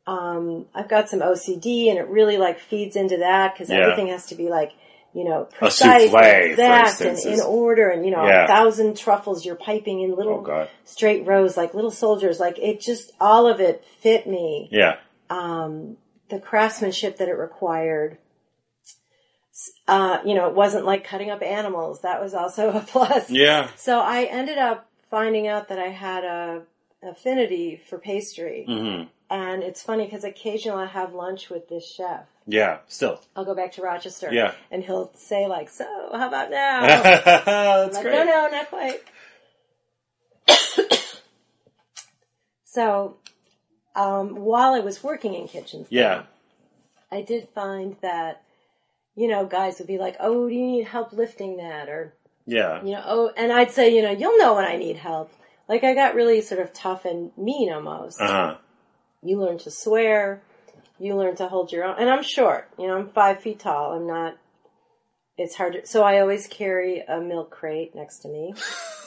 Um, I've got some OCD, and it really like feeds into that because Yeah. everything has to be like, you know, A precise, souffle, exact, and in order, and you know, Yeah. a thousand truffles you're piping in Oh little God. straight rows, like little soldiers. Like it just all of it fit me. Yeah. Um, the craftsmanship that it required. Uh, you know, it wasn't like cutting up animals. That was also a plus. Yeah. So I ended up finding out that I had a affinity for pastry. hmm And it's funny because occasionally I have lunch with this chef. Yeah. Still. I'll go back to Rochester. Yeah. And he'll say like, so how about now? That's like, great. no, no, not quite. so, um, while I was working in kitchens, Yeah. I did find that, you know, guys would be like, oh, do you need help lifting that? Or, Yeah. you know, oh, and I'd say, you know, you'll know when I need help. Like I got really sort of tough and mean almost. Uh huh. You learn to swear. You learn to hold your own. And I'm short. You know, I'm five feet tall. I'm not. It's hard. To, so I always carry a milk crate next to me.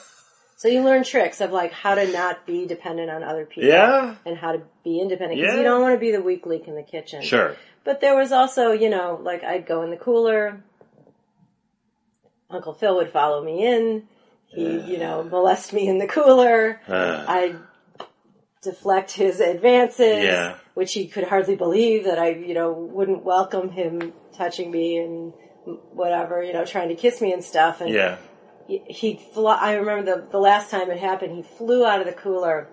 so you learn tricks of like how to not be dependent on other people. Yeah. And how to be independent because Yeah. you don't want to be the weak link in the kitchen. Sure. But there was also, you know, like I'd go in the cooler. Uncle Phil would follow me in. He'd, you know, molest me in the cooler. Uh, I'd deflect his advances, Yeah. which he could hardly believe that I, you know, wouldn't welcome him touching me and whatever, you know, trying to kiss me and stuff. And yeah. he- he'd I remember the, the last time it happened, he flew out of the cooler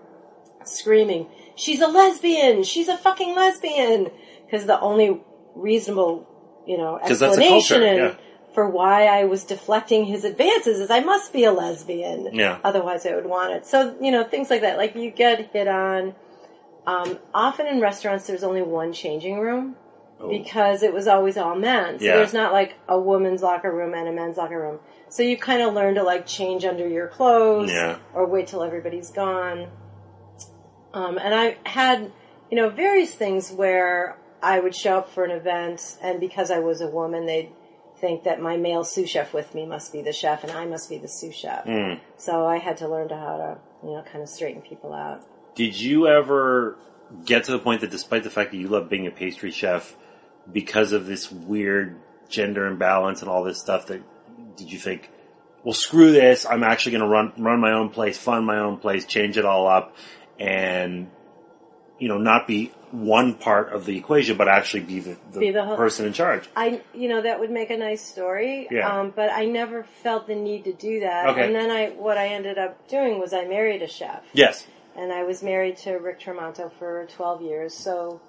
screaming, she's a lesbian! She's a fucking lesbian! Because the only reasonable, you know, 'Cause that's a explanation and- yeah. For why I was deflecting his advances is I must be a lesbian. Yeah. Otherwise I would want it. So, you know, things like that. Like you get hit on. Um, often in restaurants there's only one changing room because it was always all men. So Oh. Yeah. there's not like a woman's locker room and a men's locker room. So you kind of learn to like change under your clothes Yeah. or wait till everybody's gone. Um, and I had, you know, various things where I would show up for an event and because I was a woman, they'd think that my male sous chef with me must be the chef and I must be the sous chef. Mm. So I had to learn to how to, you know, kind of straighten people out. Did you ever get to the point that despite the fact that you love being a pastry chef, because of this weird gender imbalance and all this stuff that did you think, well screw this, I'm actually gonna run run my own place, fund my own place, change it all up and you know, not be one part of the equation, but actually be the, the, Be the whole- person in charge. I, you know, that would make a nice story. Yeah. Um, but I never felt the need to do that. Okay. And then I, what I ended up doing was I married a chef. Yes. and I was married to Rick Tramonto for 12 years. So,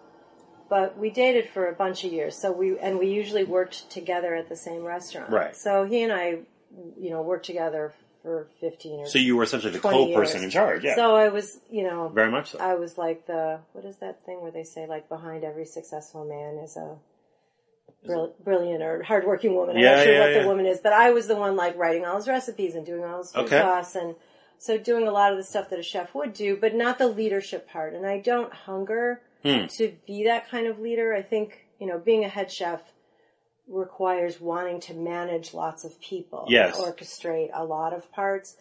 but we dated for a bunch of years. So we and we usually worked together at the same restaurant. Right. So he and I, you know, worked together for fifteen or So you were essentially the 20 co-person years. in charge. Yeah. So I was, you know, Very much so. I was like the what is that thing where they say like behind every successful man is a brill- brilliant or hardworking woman. I'm Yeah, not sure yeah, what yeah. the woman is, but I was the one like writing all his recipes and doing all his food Okay. costs and so doing a lot of the stuff that a chef would do, but not the leadership part. And I don't hunger Hmm. to be that kind of leader. I think you know being a head chef requires wanting to manage lots of people Yes. orchestrate a lot of parts.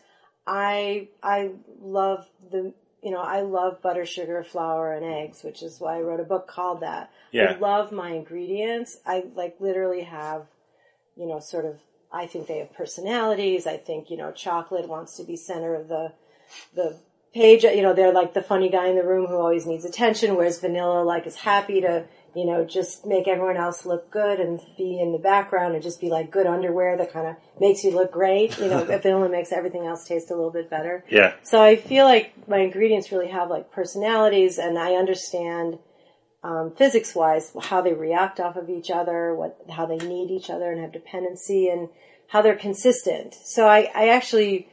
I I love the you know I love butter, sugar, flour, and eggs, which is why I wrote a book called that. Yeah. I love my ingredients. I like literally have you know sort of I think they have personalities. I think you know chocolate wants to be center of the the page. You know they're like the funny guy in the room who always needs attention, whereas vanilla like is happy to you know, just make everyone else look good and be in the background and just be like good underwear that kind of makes you look great. You know, if it only makes everything else taste a little bit better. yeah. So I feel like my ingredients really have like personalities and I understand um, physics wise how they react off of each other, what how they need each other and have dependency and how they're consistent. So I, I actually,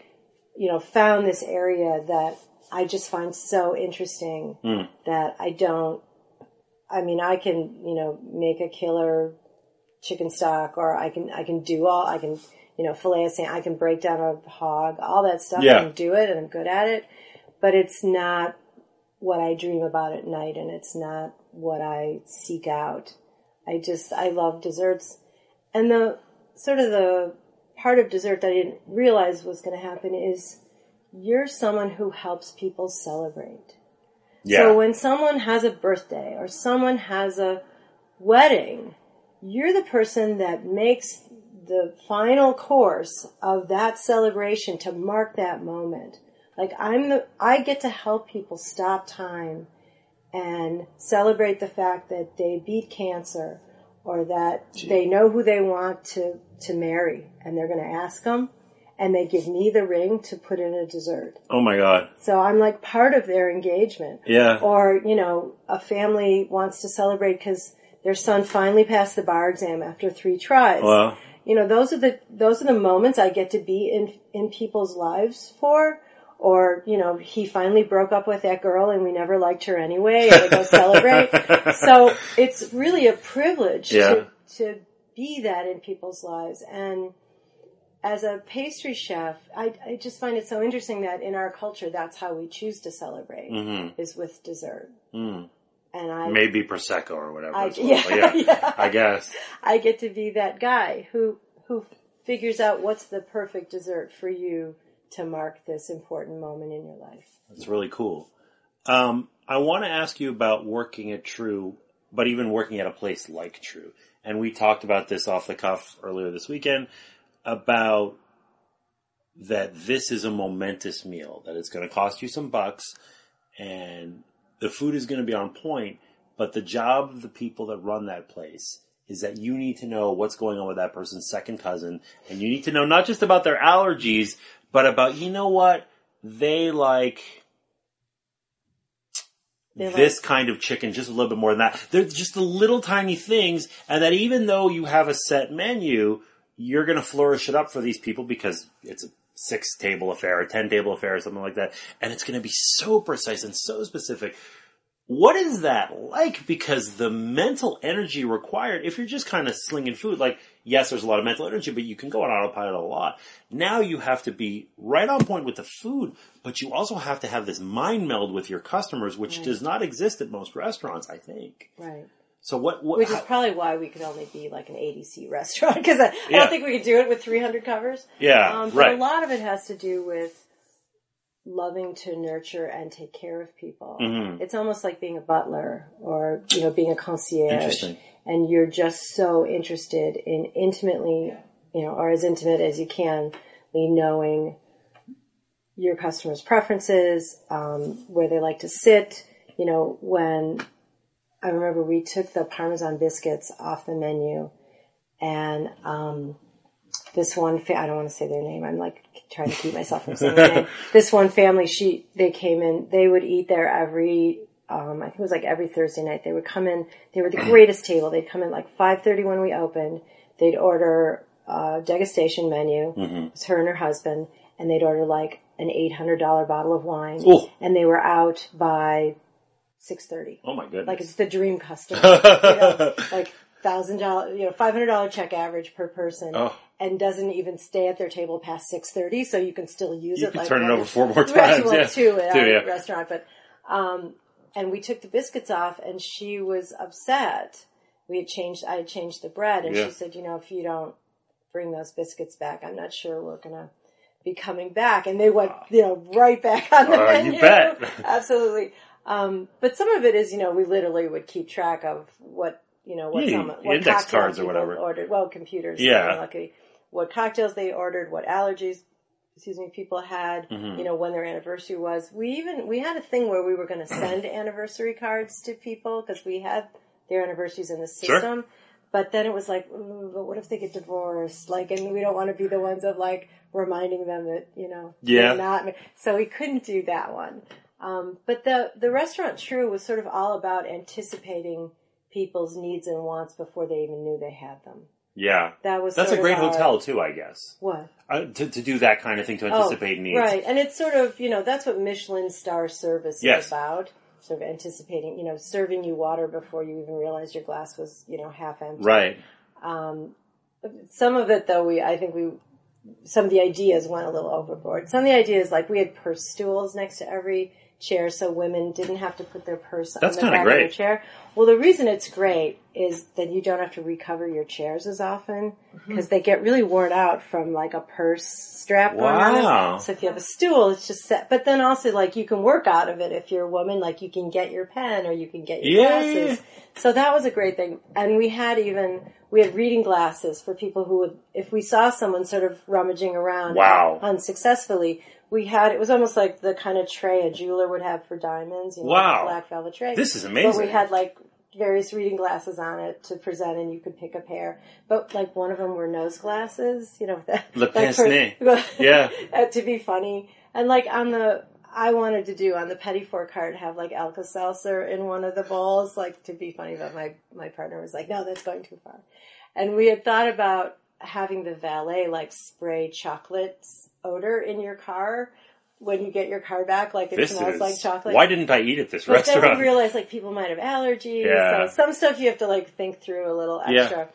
you know, found this area that I just find so interesting that I don't I mean, I can, you know, make a killer chicken stock or I can, I can do all, I can, you know, fillet a sand, I can break down a hog, all that stuff. Yeah. I can do it and I'm good at it, but it's not what I dream about at night and it's not what I seek out. I just, I love desserts and the sort of the part of dessert that I didn't realize was going to happen is you're someone who helps people celebrate. Yeah. So when someone has a birthday or someone has a wedding, you're the person that makes the final course of that celebration to mark that moment. Like I'm the, I get to help people stop time and celebrate the fact that they beat cancer or that they know who they want to, to marry and they're going to ask them and they give me the ring to put in a dessert. oh my god. So I'm like part of their engagement. Yeah. Or, you know, a family wants to celebrate because their son finally passed the bar exam after three tries. Well, you know, those are the, those are the moments I get to be in, in people's lives for. Or, you know, he finally broke up with that girl and we never liked her anyway and we go celebrate. So it's really a privilege Yeah. to, to be that in people's lives. And as a pastry chef, I, I just find it so interesting that in our culture, that's how we choose to celebrate is with dessert. And I, maybe prosecco or whatever. I- well, yeah, yeah, yeah. I guess. I get to be that guy who, who figures out what's the perfect dessert for you to mark this important moment in your life. That's really cool. Um, I want to ask you about working at Tru, but even working at a place like Tru. And we talked about this off the cuff earlier this weekend about that this is a momentous meal, that it's going to cost you some bucks and the food is going to be on point, but the job of the people that run that place is that you need to know what's going on with that person's second cousin and you need to know not just about their allergies, but about, you know what? They like They like- this kind of chicken just a little bit more than that. They're just the little tiny things and that even though you have a set menu, you're going to flourish it up for these people because it's a six table affair, a ten table affair, or something like that. And it's going to be so precise and so specific. What is that like? Because the mental energy required, if you're just kind of slinging food, like, yes, there's a lot of mental energy, but you can go on autopilot a lot. Now you have to be right on point with the food, but you also have to have this mind meld with your customers, which does not exist at most restaurants, I think. Right. So what, what, Which is how- probably why we could only be like an 80 seat restaurant because I, I don't think we could do it with 300 covers. yeah, Um, but right. a lot of it has to do with loving to nurture and take care of people. Mm-hmm. It's almost like being a butler or, you know, being a concierge. And you're just so interested in intimately, you know, or as intimate as you can, be knowing your customers' preferences, um, where they like to sit. You know, when I remember we took the Parmesan biscuits off the menu and, um, this one, fa- I don't want to say their name. I'm like trying to keep myself from saying their name. This one family, she, they came in, they would eat there every, um, I think it was like every Thursday night. They would come in. They were the greatest table. They'd come in like 5:30 when we opened. They'd order a degustation menu. It was her and her husband, and they'd order like an $800 bottle of wine, Ooh. and they were out by 6:30. Oh my goodness. Like it's the dream customer. you know, like thousand dollar, you know, five hundred dollar check average per person, Oh. and doesn't even stay at their table past six thirty, so you can still use You it. can like turn it over four more Right, times, well, yeah. two at Two, yeah. restaurant, but um, and we took the biscuits off, and she was upset. We had changed. I had changed the bread, and Yeah. she said, "You know, if you don't bring those biscuits back, I'm not sure we're gonna." Be coming back, and they went, you know, right back on the Uh, you bet. Absolutely. Um, but some of it is, you know, we literally would keep track of what, you know, what Yeah, what index cocktails cards or whatever. ordered. Well, computers. Yeah. Lucky. What cocktails they ordered, what allergies, excuse me, people had, Mm-hmm. you know, when their anniversary was. We even, we had a thing where we were going to send anniversary cards to people because we had their anniversaries in the Sure. system. But then it was like, but what if they get divorced? Like, and we don't want to be the ones of like reminding them that, you know, Yeah. not. So we couldn't do that one. Um, but the, the restaurant Tru was sort of all about anticipating people's needs and wants before they even knew they had them. yeah. That was That's a great our- hotel too, I guess. What? Uh, to, to do that kind of thing, to anticipate needs. Oh, Right. And it's sort of, you know, that's what Michelin star service Yes. is about. Sort of anticipating, you know, serving you water before you even realize your glass was, you know, half empty. Right. Some of it though, we, I think we, some of the ideas went a little overboard. Some of the ideas, like we had purse stools next to every chair so women didn't have to put their purse That's on the back of their great. chair. Well, the reason it's great is that you don't have to recover your chairs as often mm-hmm. because they get really worn out from like a purse strap going on it. Wow. So if you have a stool, it's just set. But then also like you can work out of it if you're a woman, like you can get your pen or you can get your Yeah. glasses. So that was a great thing. And we had even, we had reading glasses for people who would, if we saw someone sort of rummaging around Wow. unsuccessfully, we had, it was almost like the kind of tray a jeweler would have for diamonds, you know, Wow. black velvet tray. This is amazing. But we had like various reading glasses on it to present and you could pick a pair. But like one of them were nose glasses, you know, that, Le like for-. Yeah. to be funny. And like on the, I wanted to do on the Petit Four card have like Alka Seltzer in one of the bowls, like to be funny, but my, my partner was like, no, that's going too far. And we had thought about having the valet like spray chocolate odor in your car when you get your car back, like it This smells is like chocolate. Why didn't I eat at this But then restaurant? we realized like people might have allergies. Yeah. So some stuff you have to like think through a little Yeah. extra.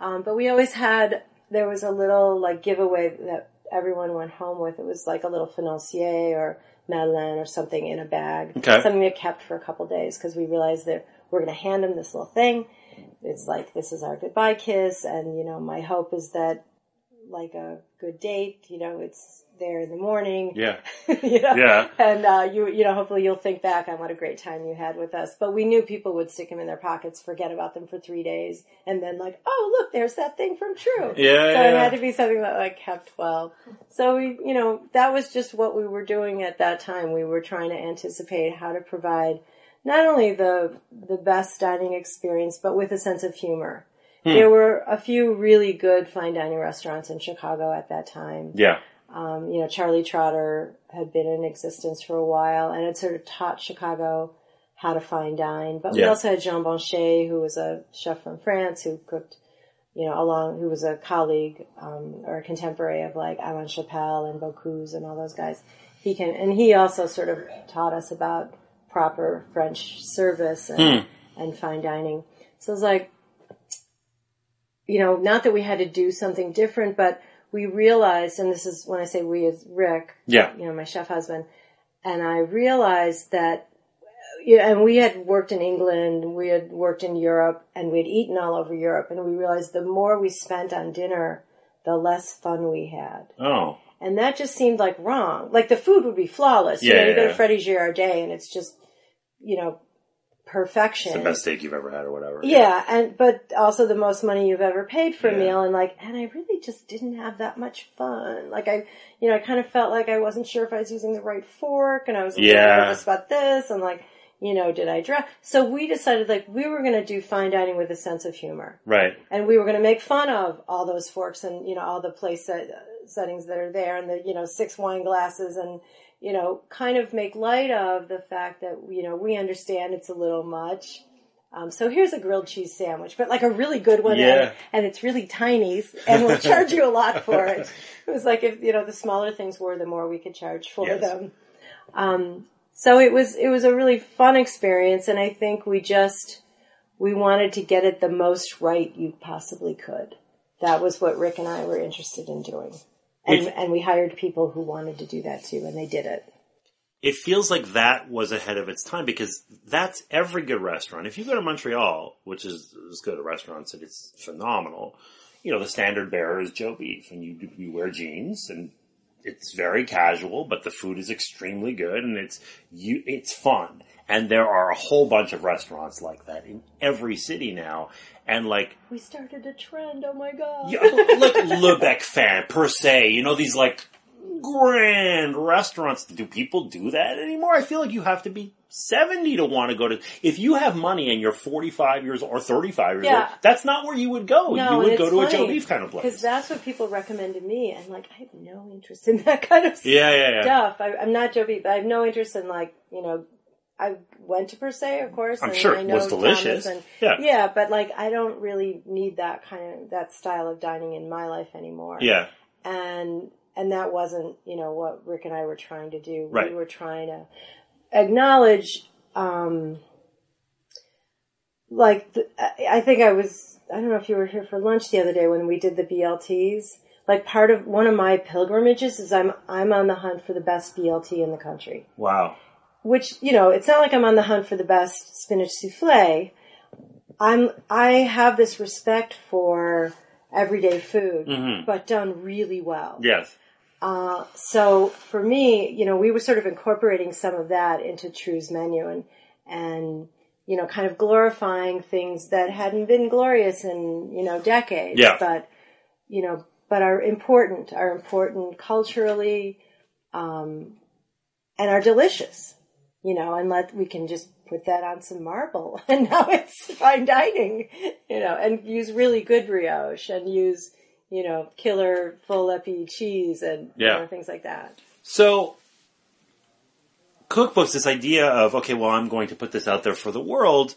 Um, but we always had, there was a little like giveaway that everyone went home with. It was like a little financier or Madeleine or something in a bag. Okay. Something we kept for a couple days because we realized that we're going to hand them this little thing. It's like, this is our goodbye kiss. And, you know, my hope is that like a good date, you know, it's there in the morning. yeah. you know? Yeah. And uh, you, you know, hopefully you'll think back on what a great time you had with us. But we knew people would stick them in their pockets, forget about them for three days, and then like, oh look, there's that thing from Tru. Yeah, So it yeah. had to be something that like kept well. So we, you know, that was just what we were doing at that time. We were trying to anticipate how to provide not only the the best dining experience, but with a sense of humor. Hmm. There were a few really good fine dining restaurants in Chicago at that time Yeah. um, you know, Charlie Trotter had been in existence for a while and had sort of taught Chicago how to fine dine. But we also had Jean Banchet, who was a chef from France who cooked, you know, along, who was a colleague, um, or a contemporary of like Alain Chapel and Bocuse and all those guys. He can, and he also sort of taught us about proper French service and, and fine dining. So it's like, you know, not that we had to do something different, but we realized, and this is when I say we as Rick, Yeah. you know, my chef husband, and I realized that, you know, and we had worked in England, we had worked in Europe, and we had eaten all over Europe, and we realized the more we spent on dinner, the less fun we had. Oh. And that just seemed like wrong. Like the food would be flawless. you Yeah, know, you go to Fredy Girardet and it's just, you know, perfection. The best steak you've ever had or whatever. Yeah, and but also the most money you've ever paid for a Yeah. meal, and like, and I really just didn't have that much fun. Like I, you know, I kind of felt like I wasn't sure if I was using the right fork, and I was Yeah. nervous about this, and like, you know, did I drop? So we decided like we were going to do fine dining with a sense of humor, Right. and we were going to make fun of all those forks and you know all the place set, settings that are there, and the you know six wine glasses and you know, kind of make light of the fact that, you know, we understand it's a little much. Um, so here's a grilled cheese sandwich, but like a really good one, Yeah. and, and it's really tiny, and we'll charge you a lot for it. It was like if you know the smaller things were, the more we could charge for Yes. them. Um, so it was it was a really fun experience, and I think we just we wanted to get it the most right you possibly could. That was what Rick and I were interested in doing, and If- and we hired people who wanted to do that too, and they did it. it feels like that was ahead of its time because that's every good restaurant. If you go to Montreal, which is as good a restaurant, and it's phenomenal, you know, the standard bearer is Joe Beef and you, you wear jeans and it's very casual, but the food is extremely good and it's, you, it's fun. And there are a whole bunch of restaurants like that in every city now. And like, We started a trend. Oh my god! yeah, oh, like Le Bec-Fin per se, you know, these like grand restaurants. Do people do that anymore? I feel like you have to be 70 to want to go to, if you have money and you're 45 years or 35 years Yeah. old, that's not where you would go. No, you would go to a Joe funny, Beef kind of place. Because that's what people recommend to me, and like I have no interest in that kind of Yeah, yeah, yeah. stuff. I, I'm not Joe Beef, but I have no interest in like you know. I went to Per Se, of course. I'm and sure I it know was delicious. Thomas Yeah. And, yeah, but like I don't really need that kind of that style of dining in my life anymore. Yeah. and and that wasn't you know what Rick and I were trying to do. Right. We were trying to acknowledge, um, like the, I think I was I don't know if you were here for lunch the other day when we did the BLTs. Like part of one of my pilgrimages is I'm I'm on the hunt for the best BLT in the country. Wow. Which you know it's not like I'm on the hunt for the best spinach souffle. I'm I have this respect for everyday food, Mhm. but done really well. Yes. Uh, so for me, you know, we were sort of incorporating some of that into Tru's menu and, and, you know, kind of glorifying things that hadn't been glorious in, you know, decades. Yeah. But, you know, but are important, are important culturally, um, and are delicious, you know, and let, we can just put that on some marble and now it's fine dining, you know, and use really good brioche and use, you know, killer Fol Epi cheese and you know, things like that. So, cookbooks, this idea of, okay, well, I'm going to put this out there for the world.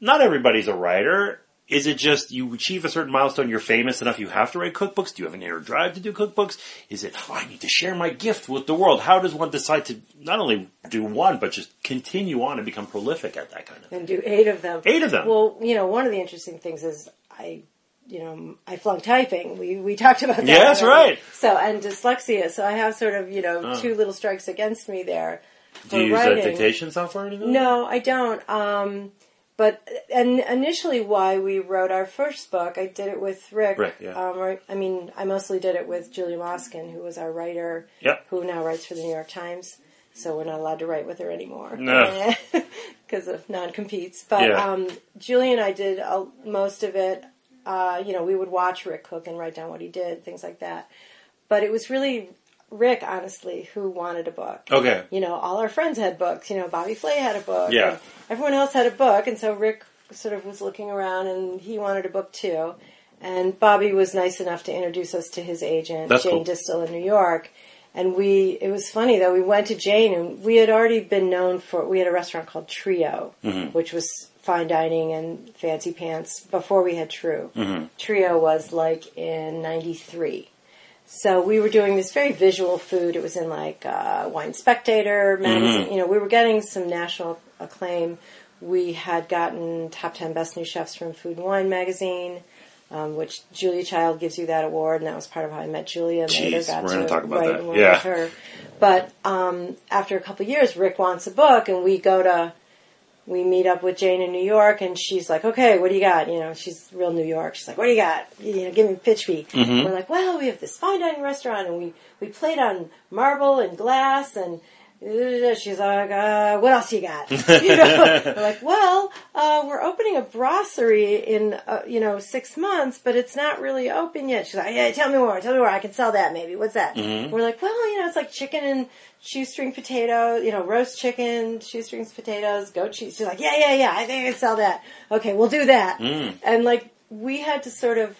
Not everybody's a writer. Is it just you achieve a certain milestone, you're famous enough, you have to write cookbooks? Do you have an inner drive to do cookbooks? Is it, oh, I need to share my gift with the world? How does one decide to not only do one, but just continue on and become prolific at that kind of thing? And do eight of them. Eight of them. Well, you know, one of the interesting things is I, you know, I flunked typing. We we talked about that. Yeah, that's already. right. So and dyslexia. So I have sort of you know Oh. two little strikes against me there. Do you use a dictation software or anything? No, I don't. Um, but and initially, why we wrote our first book, I did it with Rick. Rick, yeah. Um, or, I mean, I mostly did it with Julia Moskin, who was our writer, Yep. who now writes for the New York Times. So we're not allowed to write with her anymore No. because of non-competes. But Yeah. um, Julie and I did uh, most of it. Uh, you know, we would watch Rick cook and write down what he did, things like that. But it was really Rick, honestly, who wanted a book Okay. you know, all our friends had books. You know, Bobby Flay had a book. Yeah. everyone else had a book, and so Rick sort of was looking around, and he wanted a book too. And Bobby was nice enough to introduce us to his agent, That's Jane cool. Dystel in New York. And we, it was funny though, we went to Jane and we had already been known for, we had a restaurant called Trio, Mm-hmm. which was fine dining and fancy pants before we had Tru. Mm-hmm. Trio was like in 93. So we were doing this very visual food. It was in like uh, Wine Spectator magazine. Mm-hmm. You know, we were getting some national acclaim. We had gotten top ten best new chefs from Food and Wine magazine, um, which Julia Child gives you that award, and that was part of how I met Julia. And later Jeez, got we're gonna talk about that. Yeah. her. But um, after a couple of years, Rick wants a book, and we go to we meet up with Jane in New York, and she's like, "Okay, what do you got?" You know, she's real New York. She's like, "What do you got? You know, give me pitch me." Mm-hmm. We're like, "Well, we have this fine dining restaurant, and we we played on marble and glass, and." Uh, She's like, uh, what else you got? You know, we're like, well, uh, we're opening a brasserie in, uh, you know, six months, but it's not really open yet. She's like, yeah, tell me more, tell me more. I can sell that maybe. What's that? We're like, well, you know, it's like chicken and shoestring potato, you know, roast chicken, shoestrings potatoes, goat cheese. She's like, yeah, yeah, yeah, I think I can sell that. Okay, we'll do that. And like, we had to sort of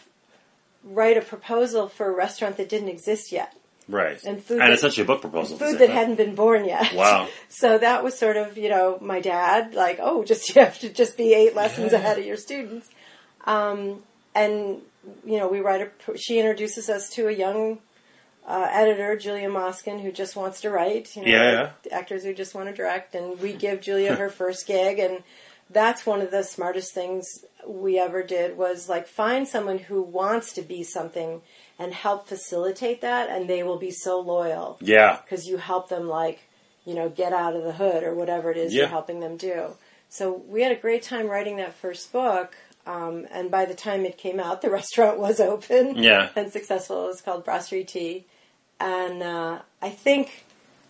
write a proposal for a restaurant that didn't exist yet. And Right. And, food that- essentially a book proposal. food that hadn't been born yet. Wow. So that was sort of, you know, my dad, like, oh, just, you have to just be eight lessons Yeah. ahead of your students. Um, and, you know, we write a, she introduces us to a young, uh, editor, Julia Moskin, who just wants to write, you know, Yeah, like actors who just want to direct. And we give Julia her first gig. And that's one of the smartest things we ever did was like find someone who wants to be something and help facilitate that. And they will be so loyal Yeah. because you help them like you know get out of the hood or whatever it is Yeah. you're helping them do so we had a great time writing that first book um, and by the time it came out the restaurant was open Yeah. and successful it was called brasserie T and uh, i think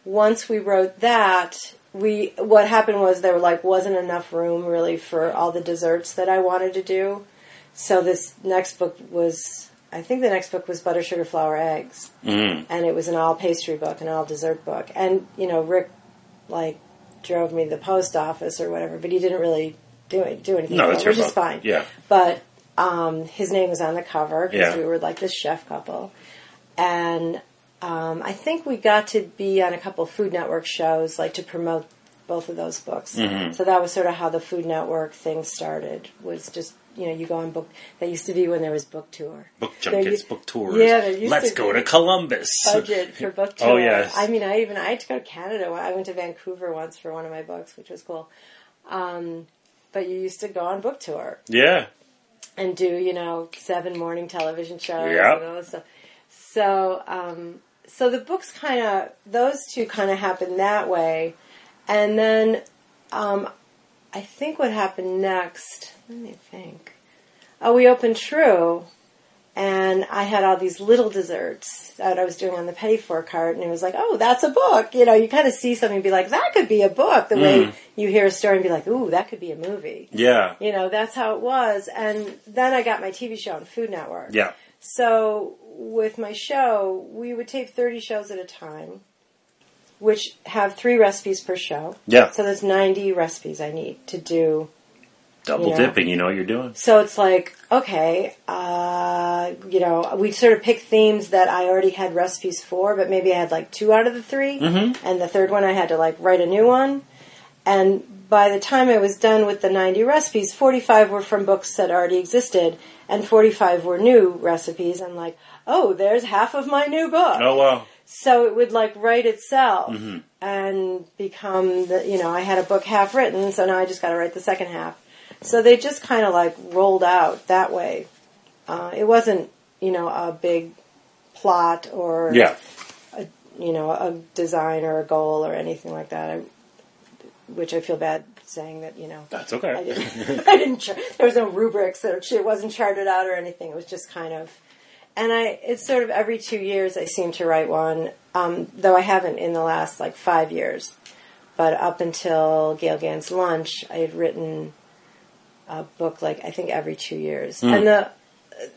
once we wrote that we what happened was there like wasn't enough room really for all the desserts that i wanted to do so this next book was i think the next book was butter sugar flour eggs Mm. and it was an all pastry book, an all dessert book. And you know, Rick like drove me to the post office or whatever, but he didn't really do it, do anything, No, that's it, which is fine. Yeah. But um, his name was on the cover because Yeah. we were like this chef couple, and um, I think we got to be on a couple Food Network shows like to promote both of those books. Mm-hmm. So that was sort of how the Food Network thing started. Was just you know you go on book. That used to be when there was book tour. Book junkets, u- book tours. Yeah, there used Let's to go be. to Columbus. budget for book tour. Oh, yes. I mean, I even I had to go to Canada. I went to Vancouver once for one of my books, which was cool. Um, but you used to go on book tour Yeah. and do you know seven morning television shows Yep. and all this stuff. So um, so the books kind of those two kind of happened that way, and then um, I think what happened next. Let me think. Oh, we opened Tru, and I had all these little desserts that I was doing on the Petit Four cart, and it was like, oh, that's a book. You know, you kind of see something and be like, that could be a book. The way hmm. you hear a story and be like, ooh, that could be a movie. Yeah. You know, that's how it was. And then I got my TV show on Food Network. Yeah. So with my show, we would tape 30 shows at a time, which have three recipes per show. Yeah. So there's 90 recipes I need to do. Double Yeah. dipping, you know what you're doing. So it's like, okay, uh, you know, we sort of pick themes that I already had recipes for, but maybe I had like two out of the 3 Mm-hmm. and the third one I had to like write a new one. And by the time I was done with the 90 recipes, 45 were from books that already existed, and 45 were new recipes. I'm like, oh, there's half of my new book. Oh, wow. So it would like write itself Mm-hmm. and become the, you know, I had a book half written, so now I just got to write the second half. So they just kind of like rolled out that way. Uh, it wasn't, you know, a big plot or, Yeah. you know, a design or a goal or anything like that. I, which I feel bad saying that, you know, That's I okay. didn't, I didn't, there was no rubrics or it wasn't charted out or anything. It was just kind of, and I, it's sort of every two years I seem to write one, um, though I haven't in the last like five years. But up until Gale Gand's Lunch, I had written a book like I think every two years. And the,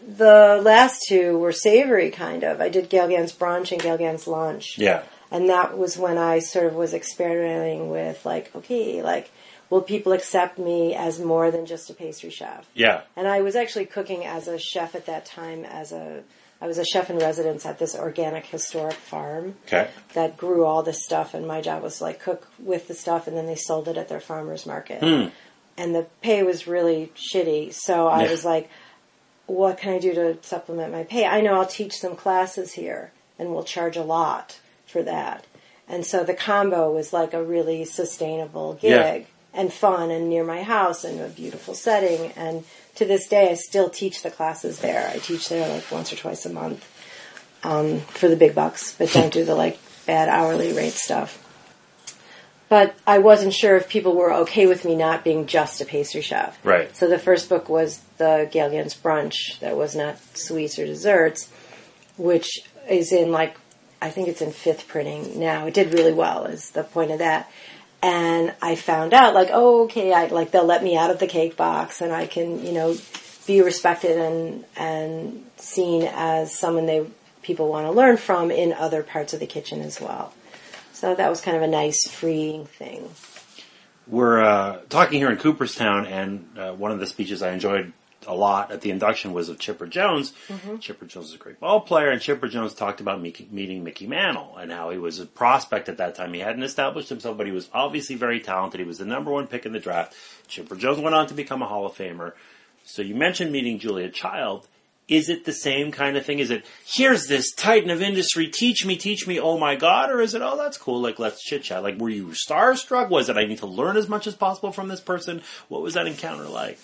the last two were savory kind of. I did Gale Gand's Brunch and Gale Gand's Lunch. Yeah. And that was when I sort of was experimenting with like, okay, like, will people accept me as more than just a pastry chef? Yeah. And I was actually cooking as a chef at that time as a, I was a chef in residence at this organic historic farm Okay. that grew all this stuff and my job was to like cook with the stuff and then they sold it at their farmer's market. Hmm. And the pay was really shitty. So I Yeah. was like, what can I do to supplement my pay? I know I'll teach some classes here and we'll charge a lot for that. And so the combo was like a really sustainable gig Yeah. And fun and near my house and a beautiful setting. And to this day, I still teach the classes there. I teach there like once or twice a month um, for the big bucks, but don't do the like bad hourly rate stuff. But I wasn't sure if people were okay with me not being just a pastry chef. Right. So the first book was the Gale Brunch that was not sweets or desserts, which is in like, I think it's in fifth printing now. It did really well is the point of that. And I found out like, oh, okay, I, like they'll let me out of the cake box and I can, you know, be respected and, and seen as someone they, people want to learn from in other parts of the kitchen as well. So that was kind of a nice freeing thing. We're uh, talking here in Cooperstown, and uh, one of the speeches I enjoyed a lot at the induction was of Chipper Jones. Mm-hmm. Chipper Jones is a great ball player, and Chipper Jones talked about Mickey, meeting Mickey Mantle and how he was a prospect at that time. He hadn't established himself, but he was obviously very talented. He was the number one pick in the draft. Chipper Jones went on to become a Hall of Famer. So you mentioned meeting Julia Child. Is it the same kind of thing? Is it, here's this titan of industry, teach me, teach me, oh my god? Or is it, oh that's cool, like let's chit chat? Like were you starstruck? Was it, I need to learn as much as possible from this person? What was that encounter like?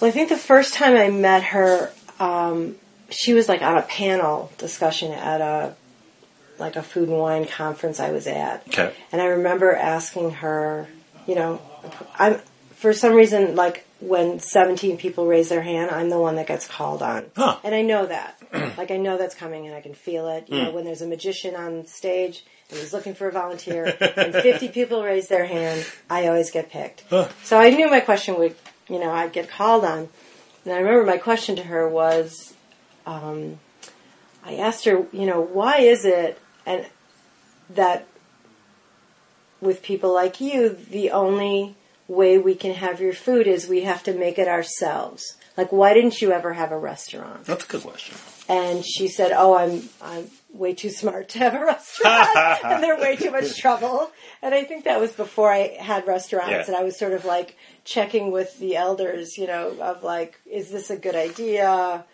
Well, I think the first time I met her, um, she was like on a panel discussion at a like a food and wine conference I was at. Okay. And I remember asking her, you know, I'm for some reason like when 17 people raise their hand, I'm the one that gets called on. Huh. And I know that. like I know that's coming and I can feel it. You know, when there's a magician on stage and he's looking for a volunteer and 50 people raise their hand, I always get picked. So I knew my question would, you know, I'd get called on. And I remember my question to her was, um, I asked her, you know, why is it and that with people like you, the only way we can have your food is we have to make it ourselves. Like, why didn't you ever have a restaurant? That's a good question. And she said, "Oh, I'm I'm way too smart to have a restaurant, and they're way too much trouble." And I think that was before I had restaurants, Yeah. and I was sort of like checking with the elders, you know, of like, is this a good idea?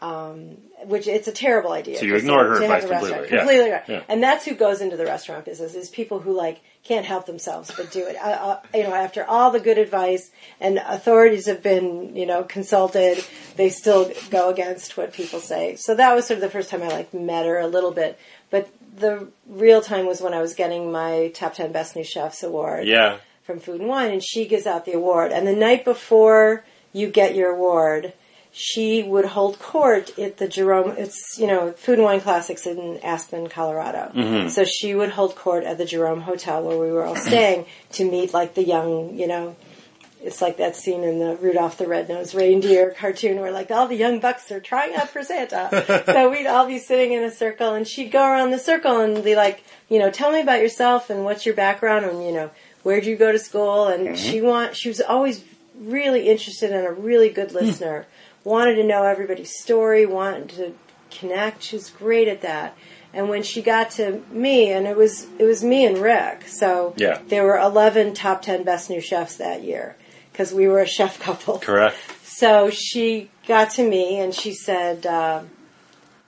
Um, which it's a terrible idea. So you to her advice a completely, yeah. Completely right. Yeah. And that's who goes into the restaurant business is people who like can't help themselves but do it. Uh, uh, you know, after all the good advice and authorities have been, you know, consulted, they still go against what people say. So that was sort of the first time I like met her a little bit. But the real time was when I was getting my top 10 best new chefs award Yeah. from Food and Wine, and she gives out the award. And the night before you get your award, she would hold court at the Jerome. It's you know Food and Wine Classics in Aspen, Colorado. Mm-hmm. So she would hold court at the Jerome Hotel where we were all staying to meet like the young, you know. It's like that scene in the Rudolph the Red-Nosed Reindeer cartoon where like all the young bucks are trying out for Santa. so we'd all be sitting in a circle and she'd go around the circle and be like, you know, tell me about yourself and what's your background and, you know, where'd you go to school? And mm-hmm. she want, she was always really interested and a really good hmm. listener. Wanted to know everybody's story, wanted to connect. She was great at that. And when she got to me, and it was it was me and Rick, so Yeah. there were eleven top ten best new chefs that year because we were a chef couple. Correct. So she got to me and she said, um,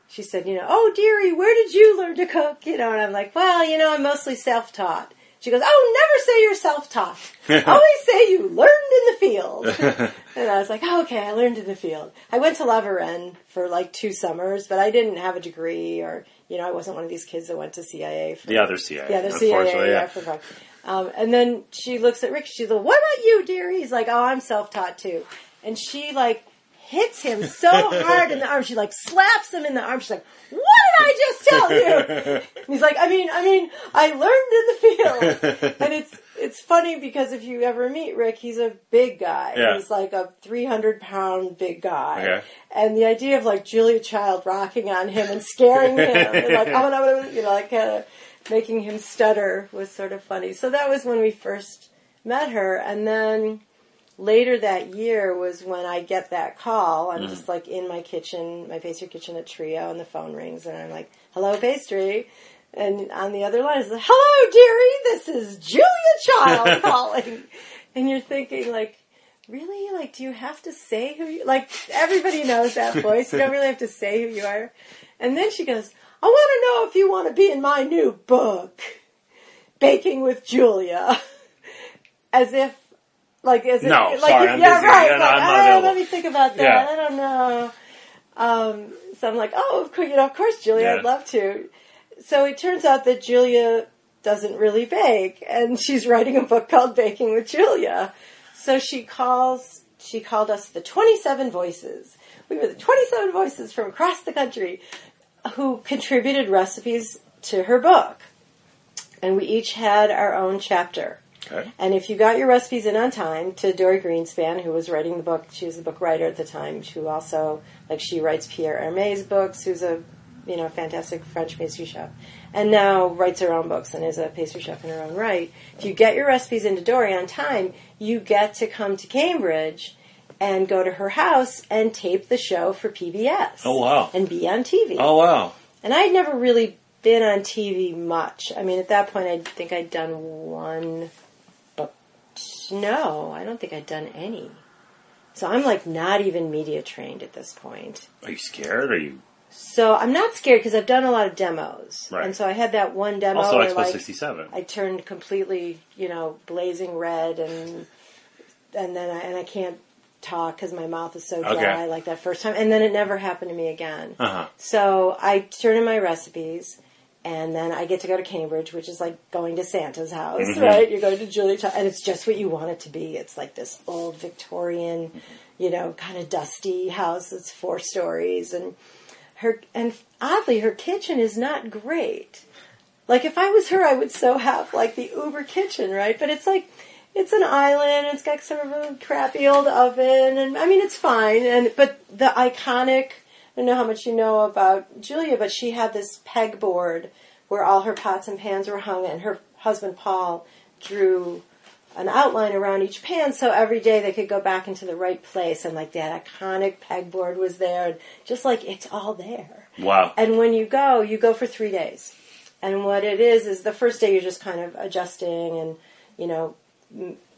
she said, you know, oh dearie, where did you learn to cook? You know, and I'm like, well, you know, I'm mostly self-taught. She goes, oh, never say you're self-taught. Always say you learned in the field. and I was like, oh, okay, I learned in the field. I went to La Varenne for like two summers, but I didn't have a degree or, you know, I wasn't one of these kids that went to CIA for The other CIA. yeah, they're CIA. Yeah, forgot. Um, and then she looks at Rick. She's like, "What about you, dear?" He's like, "Oh, I'm self-taught too." And she like hits him so hard in the arm. She like slaps him in the arm. She's like, "What did I just tell you?" And he's like, "I mean, I mean, I learned in the field." and it's it's funny because if you ever meet Rick, he's a big guy. Yeah. He's like a 300 pound big guy. Okay. And the idea of like Julia Child rocking on him and scaring him, and like, no, no, you know, like kind of making him stutter was sort of funny. So that was when we first met her. And then later that year was when I get that call. I'm mm-hmm. just like in my kitchen, my pastry kitchen at Trio, and the phone rings, and I'm like, hello, pastry. And on the other line is like, hello, dearie, this is Julia Child calling. and you're thinking like, really? Like, do you have to say who you, like, everybody knows that voice. You don't really have to say who you are. And then she goes, I want to know if you want to be in my new book, Baking with Julia. As if, like, is it? No, like, sorry, I'm yeah, busy. right. Yeah, like, I'm not "Ah, available." let me think about that. Yeah. I don't know. Um, so I'm like, oh, of course, you know, of course, Julia, Yeah. I'd love to. So it turns out that Julia doesn't really bake, and she's writing a book called Baking with Julia. So she calls, she called us the 27 voices. We were the 27 voices from across the country who contributed recipes to her book. And we each had our own chapter. Okay. And if you got your recipes in on time to Dorie Greenspan, who was writing the book, she was a book writer at the time, who also, like, she writes Pierre Hermé's books, who's a, you know, fantastic French pastry chef, and now writes her own books and is a pastry chef in her own right. If you get your recipes into Dory on time, you get to come to Cambridge and go to her house and tape the show for PBS. Oh, wow. And be on TV. Oh wow. And I'd never really been on TV much. I mean, at that point, I think I'd done one, no, I don't think I'd done any. So I'm like not even media trained at this point. Are you scared? Are you So I'm not scared because I've done a lot of demos. Right. And so I had that one demo also Expo like sixty seven? I turned completely, you know, blazing red and and then I, and I can't talk because my mouth is so dry Okay. like that first time. And then it never happened to me again. Uh-huh. So I turn in my recipes, and then I get to go to Cambridge, which is like going to Santa's house, Mm-hmm. right? You're going to Julia, Child- and it's just what you want it to be. It's like this old Victorian, you know, kind of dusty house. It's four stories, and her and oddly, her kitchen is not great. Like if I was her, I would so have like the Uber kitchen, right? But it's like it's an island. It's got sort of a crappy old oven, and I mean it's fine. And but the iconic. I don't know how much you know about Julia, but she had this pegboard where all her pots and pans were hung, and her husband Paul drew an outline around each pan, so every day they could go back into the right place, and like that iconic pegboard was there, and just like it's all there. Wow. And when you go, you go for three days. And what it is, is the first day you're just kind of adjusting and, you know,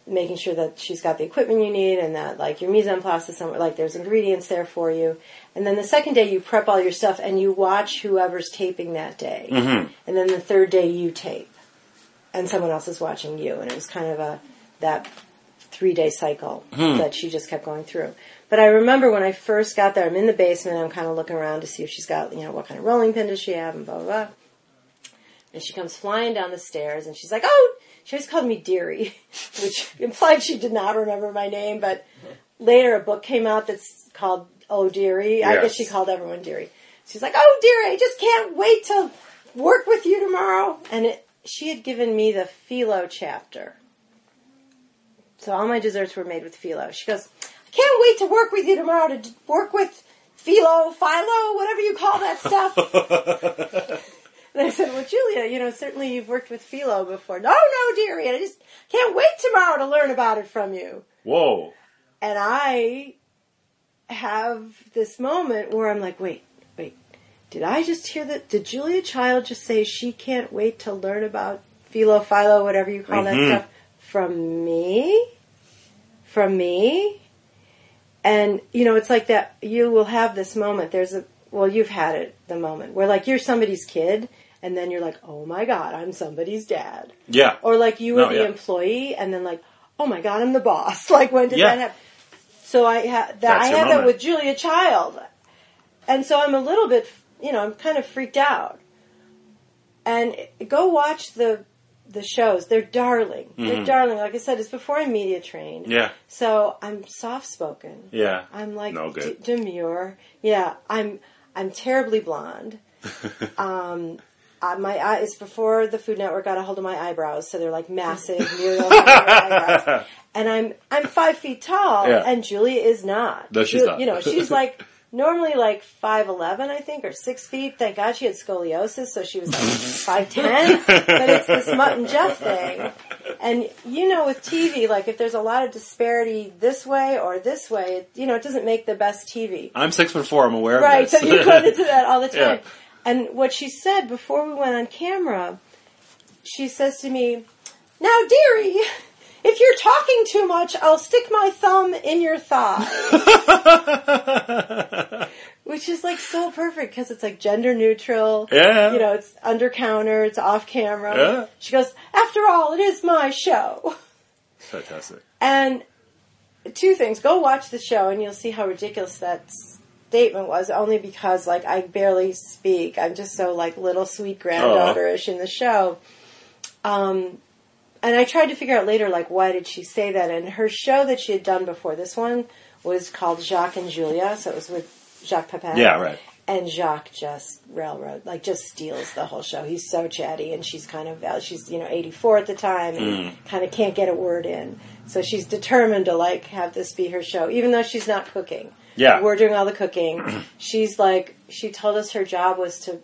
making sure that she's got the equipment you need and that like your mise en place is somewhere, like there's ingredients there for you. And then the second day you prep all your stuff and you watch whoever's taping that day. Mm-hmm. And then the third day you tape. And someone else is watching you. And it was kind of a, that three day cycle hmm. that she just kept going through. But I remember when I first got there, I'm in the basement, I'm kind of looking around to see if she's got, you know, what kind of rolling pin does she have and blah, blah, blah. And she comes flying down the stairs and she's like, oh, she always called me Deary, which implied she did not remember my name, but later a book came out that's called Oh Dearie. I guess she called everyone Deary. She's like, oh Deary, I just can't wait to work with you tomorrow. And it, she had given me the phyllo chapter. So all my desserts were made with phyllo. She goes, I can't wait to work with you tomorrow to work with phyllo, phyllo, whatever you call that stuff. and I said, well, Julia, you know, certainly you've worked with phyllo before. No, no, dearie, I just can't wait tomorrow to learn about it from you. Whoa. And I have this moment where I'm like, wait, wait, did I just hear that? Did Julia Child just say she can't wait to learn about phyllo, phyllo, whatever you call that mm-hmm. stuff from me? From me? And, you know, it's like that, you will have this moment. There's a, well, you've had it, the moment where like you're somebody's kid and then you're like, oh my God, I'm somebody's dad. Yeah. Or like you were No, the yeah. employee and then like, oh my God, I'm the boss. Like when did Yeah. that happen? So I ha- that That's I have that with Julia Child, and so I'm a little bit, you know, I'm kind of freaked out. And go watch the the shows; they're darling. They're darling. Like I said, it's before I'm media trained. Mm-hmm. Yeah. So I'm soft spoken. Yeah. I'm like No good. d- demure. Yeah, I'm I'm terribly blonde. um, uh, my eye it's before the Food Network got a hold of my eyebrows, so they're like massive Muriel eyebrows. And I'm I'm five feet tall, Yeah. and Julia is not. No, she's not. You know, she's like normally like five eleven, I think, or six feet. Thank God she had scoliosis, so she was like five ten. But it's this Mutt and Jeff thing. And you know, with TV, like if there's a lot of disparity this way or this way, it, you know, it doesn't make the best TV. I'm six foot four. I'm aware Right, of right. so you run into that all the time. Yeah. And what she said before we went on camera, she says to me, Now, dearie, if you're talking too much, I'll stick my thumb in your thigh. Which is like so perfect because it's like gender neutral. Yeah. You know, it's under counter, it's off camera. Yeah. She goes, After all, it is my show. Fantastic. And two things. Go watch the show and you'll see how ridiculous that statement was only because like I barely speak. I'm just so like little sweet granddaughterish in the show. Um and I tried to figure out later like why did she say that and her show that she had done before this one was called Jacques and Julia, so it was with Jacques Pepin. Yeah, right. And Jacques just railroad, like just steals the whole show. He's so chatty, and she's kind of uh, she's you know eighty four at the time, and kind of can't get a word in. So she's determined to like have this be her show, even though she's not cooking. Yeah. we're doing all the cooking. she's like she told us her job was to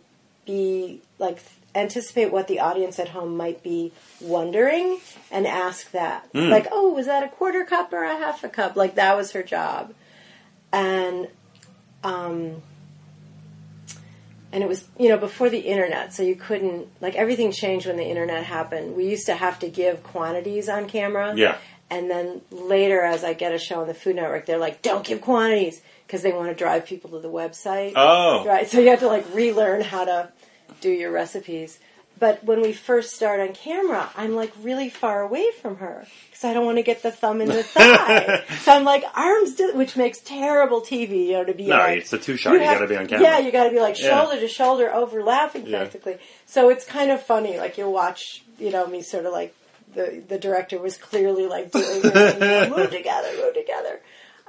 be like anticipate what the audience at home might be wondering and ask that. Like, oh, was that a quarter cup or a half a cup? Like that was her job. And um and it was, you know, before the internet, so you couldn't like everything changed when the internet happened. We used to have to give quantities on camera. Yeah. And then later, as I get a show on the Food Network, they're like, "Don't give quantities," because they want to drive people to the website. Oh. Right. So you have to like relearn how to do your recipes. But when we first start on camera, I'm like really far away from her because I don't want to get the thumb in the thigh. so I'm like arms, di- which makes terrible TV. You know, to be No, like, it's a two shot. You, have- gotta be on camera. Yeah, you got to be like Yeah. shoulder to shoulder, overlapping Yeah. practically. So it's kind of funny. Like you'll watch, you know, me sort of like the the director was clearly like doing this, you know, move together, move together.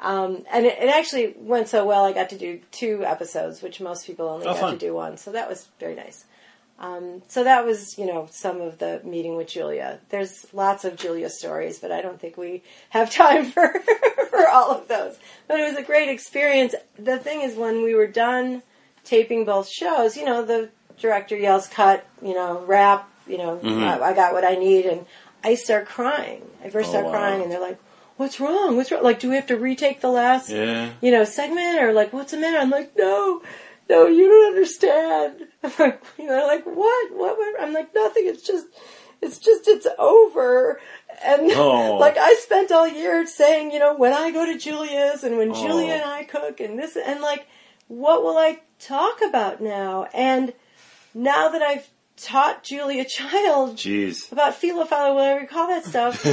Um, and it, it actually went so well. I got to do two episodes, which most people only Oh, got fun. to do one. So that was very nice. Um, so that was, you know, some of the meeting with Julia. There's lots of Julia stories, but I don't think we have time for for all of those. But it was a great experience. The thing is, when we were done taping both shows, you know, the director yells, "Cut!" You know, wrap. You know, Mm-hmm. I, I got what I need, and I start crying. I first Oh, start wow. crying, and they're like, "What's wrong? What's wrong? Like, do we have to retake the last?" Yeah. you know, segment or like, what's the matter? I'm like, no, no, you don't understand. I'm like, you know, like what? What? what? I'm like, nothing. It's just, it's just, it's over. And Oh. like, I spent all year saying, you know, when I go to Julia's and when Oh. Julia and I cook and this, and like, what will I talk about now? And now that I've taught Julia Child Jeez. about philophilo, whatever you call that stuff,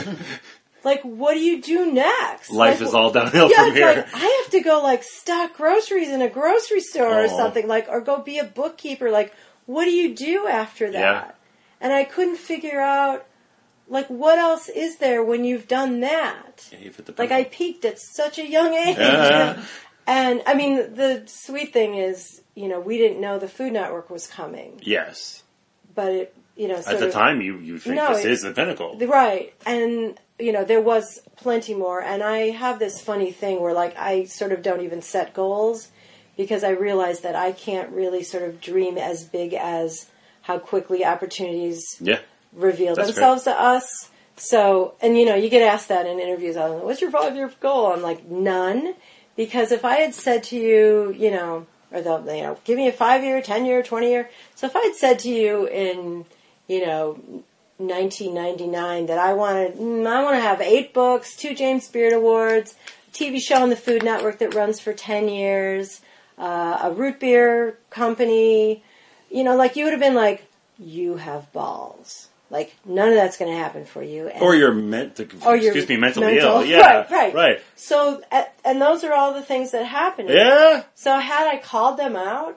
like, what do you do next? Life Like, is all downhill yeah, from here. like I have to go like stock groceries in a grocery store or Oh. something like, or go be a bookkeeper. Like, what do you do after that? Yeah. And I couldn't figure out like what else is there when you've done that. Yeah, you've Like I peaked at such a young age. Yeah. And I mean, the sweet thing is, you know, we didn't know the Food Network was coming, Yes. But it, you know, At the of, time, you, you think No, this it- is the pinnacle. Right. And, you know, there was plenty more. And I have this funny thing where, like, I sort of don't even set goals because I realize that I can't really sort of dream as big as how quickly opportunities yeah. reveal That's themselves to us. So, and, you know, you get asked that in interviews. I'm like, what's your five year goal? I'm like, none. Because if I had said to you, you know, or the, you know, give me a five year, 10 year, 20 year. So if I'd said to you in, you know, 1999 that I wanted, mm, I want to have eight books, two James Beard Awards, a TV show on the Food Network that runs for 10 years, uh, a root beer company, you know, like you would have been like, you have balls. Like none of that's going to happen for you. And Or you're meant to, or excuse me, mentally mental- ill. Yeah. Right, right. Right. so, and those are all the things that happen. Yeah. So had I called them out,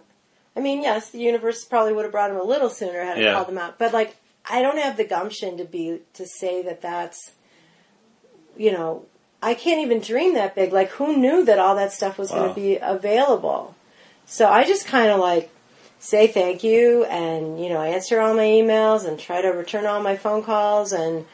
I mean, yes, the universe probably would have brought them a little sooner had I Yeah. called them out. But like, I don't have the gumption to be to say that that's, you know, I can't even dream that big. Like, who knew that all that stuff was going to be available? So I just kind of like say thank you, and you know, answer all my emails and try to return all my phone calls and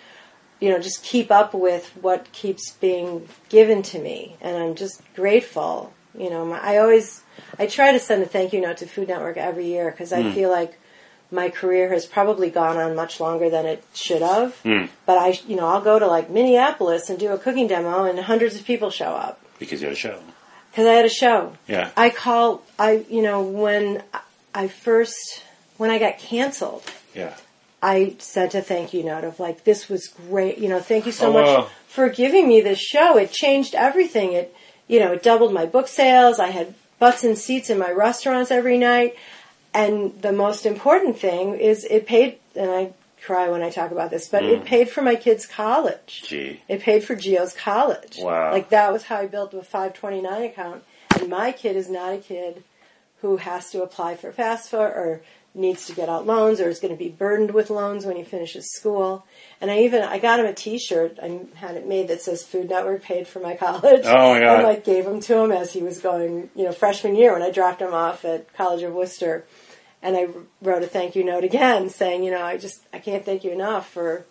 you know, just keep up with what keeps being given to me. And I'm just grateful. You know, my, I always, I try to send a thank you note to Food Network every year because I hmm. feel like my career has probably gone on much longer than it should have. Hmm. But I, you know, I'll go to like Minneapolis and do a cooking demo and hundreds of people show up Because you had a show. because I had a show. Yeah. I call, I, you know, when I first, when I got canceled, Yeah. I sent a thank you note of like, this was great. You know, thank you so Oh, much wow. for giving me this show. It changed everything. It, you know, it doubled my book sales. I had butts and seats in my restaurants every night. And the most important thing is it paid, and I cry when I talk about this, but Mm. it paid for my kids' college. Gee. It paid for Geo's college. Wow. Like that was how I built a 529 account. And my kid is not a kid who has to apply for FAFSA or needs to get out loans or is going to be burdened with loans when he finishes school. And I even I got him a T-shirt. I had it made that says Food Network paid for my college. Oh, my God. And like gave him to him as he was going, you know, freshman year when I dropped him off at College of Wooster. And I wrote a thank you note again saying, you know, I just I can't thank you enough for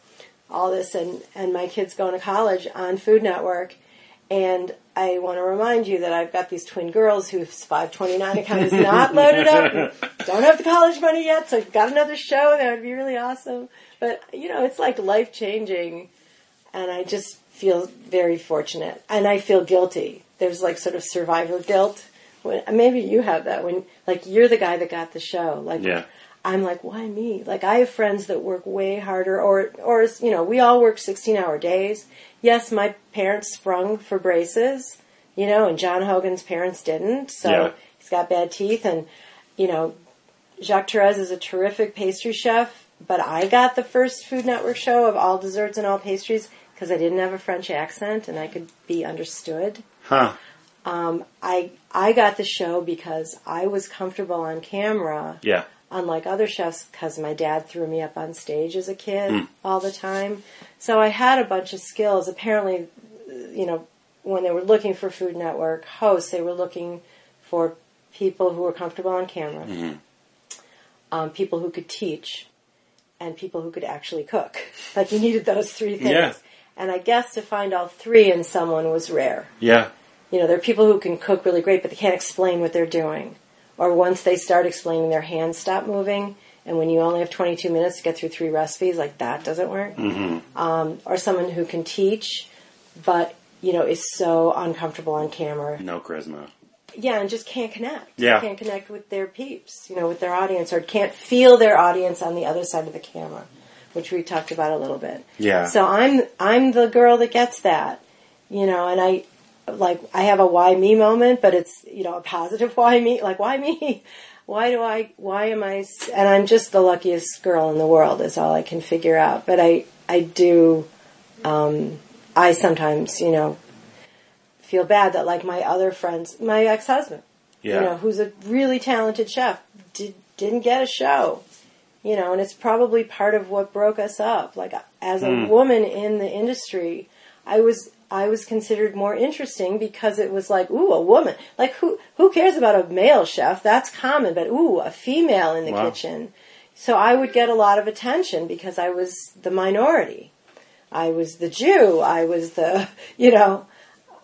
all this and and my kids going to college on Food Network. And I want to remind you that I've got these twin girls whose 529 account is not loaded up. Don't have the college money yet, so I've got another show. That would be really awesome. But, you know, it's like life changing. And I just feel very fortunate. And I feel guilty. There's like sort of survivor guilt. When, maybe you have that when, like, you're the guy that got the show. Like, Yeah. I'm like, why me? Like, I have friends that work way harder, or, or you know, we all work 16-hour days. Yes, my parents sprung for braces, you know, and John Hogan's parents didn't, so Yeah. he's got bad teeth, and you know, Jacques Torres is a terrific pastry chef, but I got the first Food Network show of all desserts and all pastries because I didn't have a French accent and I could be understood. Huh. Um, I I got the show because I was comfortable on camera Yeah. Unlike other chefs because my dad threw me up on stage as a kid all the time. So I had a bunch of skills. Apparently, you know, when they were looking for Food Network hosts, they were looking for people who were comfortable on camera, um, people who could teach, and people who could actually cook. Like you needed those three things. Yeah. And I guess to find all three in someone was rare. Yeah. You know, there are people who can cook really great, but they can't explain what they're doing. Or once they start explaining, their hands stop moving. And when you only have 22 minutes to get through three recipes, like that doesn't work. Um, or someone who can teach, but, you know, is so uncomfortable on camera. No charisma. Yeah, and just can't connect. Yeah. Can't connect with their peeps, you know, with their audience, or can't feel their audience on the other side of the camera, which we talked about a little bit. Yeah. So I'm I'm the girl that gets that, you know, and I like I have a why me moment, but it's you know a positive why me, like why me, why do I, why am I, and I'm just the luckiest girl in the world is all I can figure out. But I I do, um, I sometimes you know feel bad that like my other friends, my ex husband, Yeah. you know, who's a really talented chef, did, didn't get a show. You know, and it's probably part of what broke us up. Like as a woman in the industry, I was I was considered more interesting because it was like, ooh, a woman. Like who who cares about a male chef? That's common, but ooh, a female in the Wow. kitchen. So I would get a lot of attention because I was the minority. I was the Jew. I was the, you know,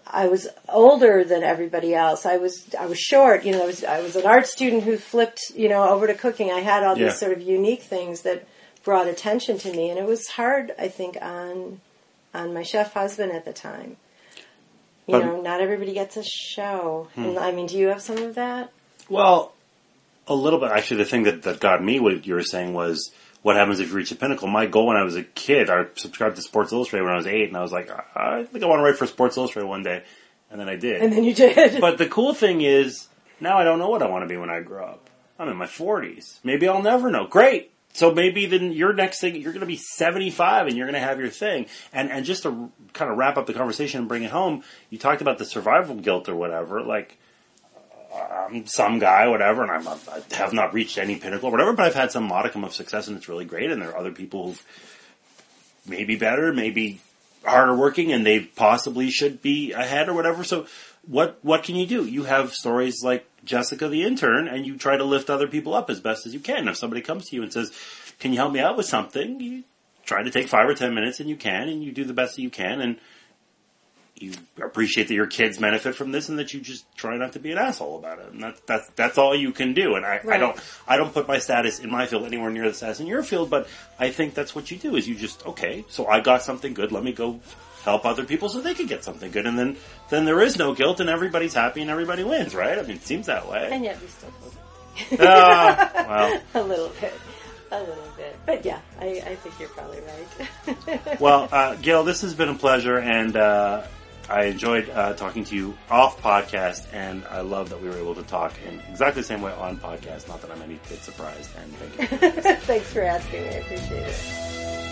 I was older than everybody else. I was I was short. You know, I was I was an art student who flipped you know over to cooking. I had all Yeah. these sort of unique things that brought attention to me, and it was hard. I think on on my chef husband at the time. You But- know, not everybody gets a show. Hmm. And I mean, do you have some of that? Well, a little bit. Actually, the thing that, that got me, what you were saying, was what happens if you reach a pinnacle. My goal when I was a kid, I subscribed to Sports Illustrated when I was eight, and I was like, I, I think I want to write for Sports Illustrated one day. And then I did. And then you did. But the cool thing is, now I don't know what I want to be when I grow up. I'm in my 40s. Maybe I'll never know. Great. So maybe then your next thing, you're going to be 75 and you're going to have your thing. And, and just to kind of wrap up the conversation and bring it home, you talked about the survival guilt or whatever. Like, I'm some guy, whatever, and I'm, I have not reached any pinnacle or whatever, but I've had some modicum of success and it's really great. And there are other people who've maybe better, maybe harder working, and they possibly should be ahead or whatever. So, what what can you do? You have stories like Jessica the intern, and you try to lift other people up as best as you can. If somebody comes to you and says, "Can you help me out with something?" You try to take five or ten minutes, and you can, and you do the best that you can, and you appreciate that your kids benefit from this, and that you just try not to be an asshole about it. And that's that's that's all you can do. And I, I don't I don't put my status in my field anywhere near the status in your field, but I think that's what you do. Is you just okay? So I got something good. Let me go help other people so they can get something good, and then then there is no guilt, and everybody's happy, and everybody wins, right? I mean, it seems that way. and yet we still Ah, well, a little bit, a little bit. But yeah, I, I think you're probably right. well, uh, Gale, this has been a pleasure, and uh, I enjoyed uh, talking to you off podcast, and I love that we were able to talk in exactly the same way on podcast. Not that I'm any bit surprised, and thank you. Thanks for asking. I appreciate it.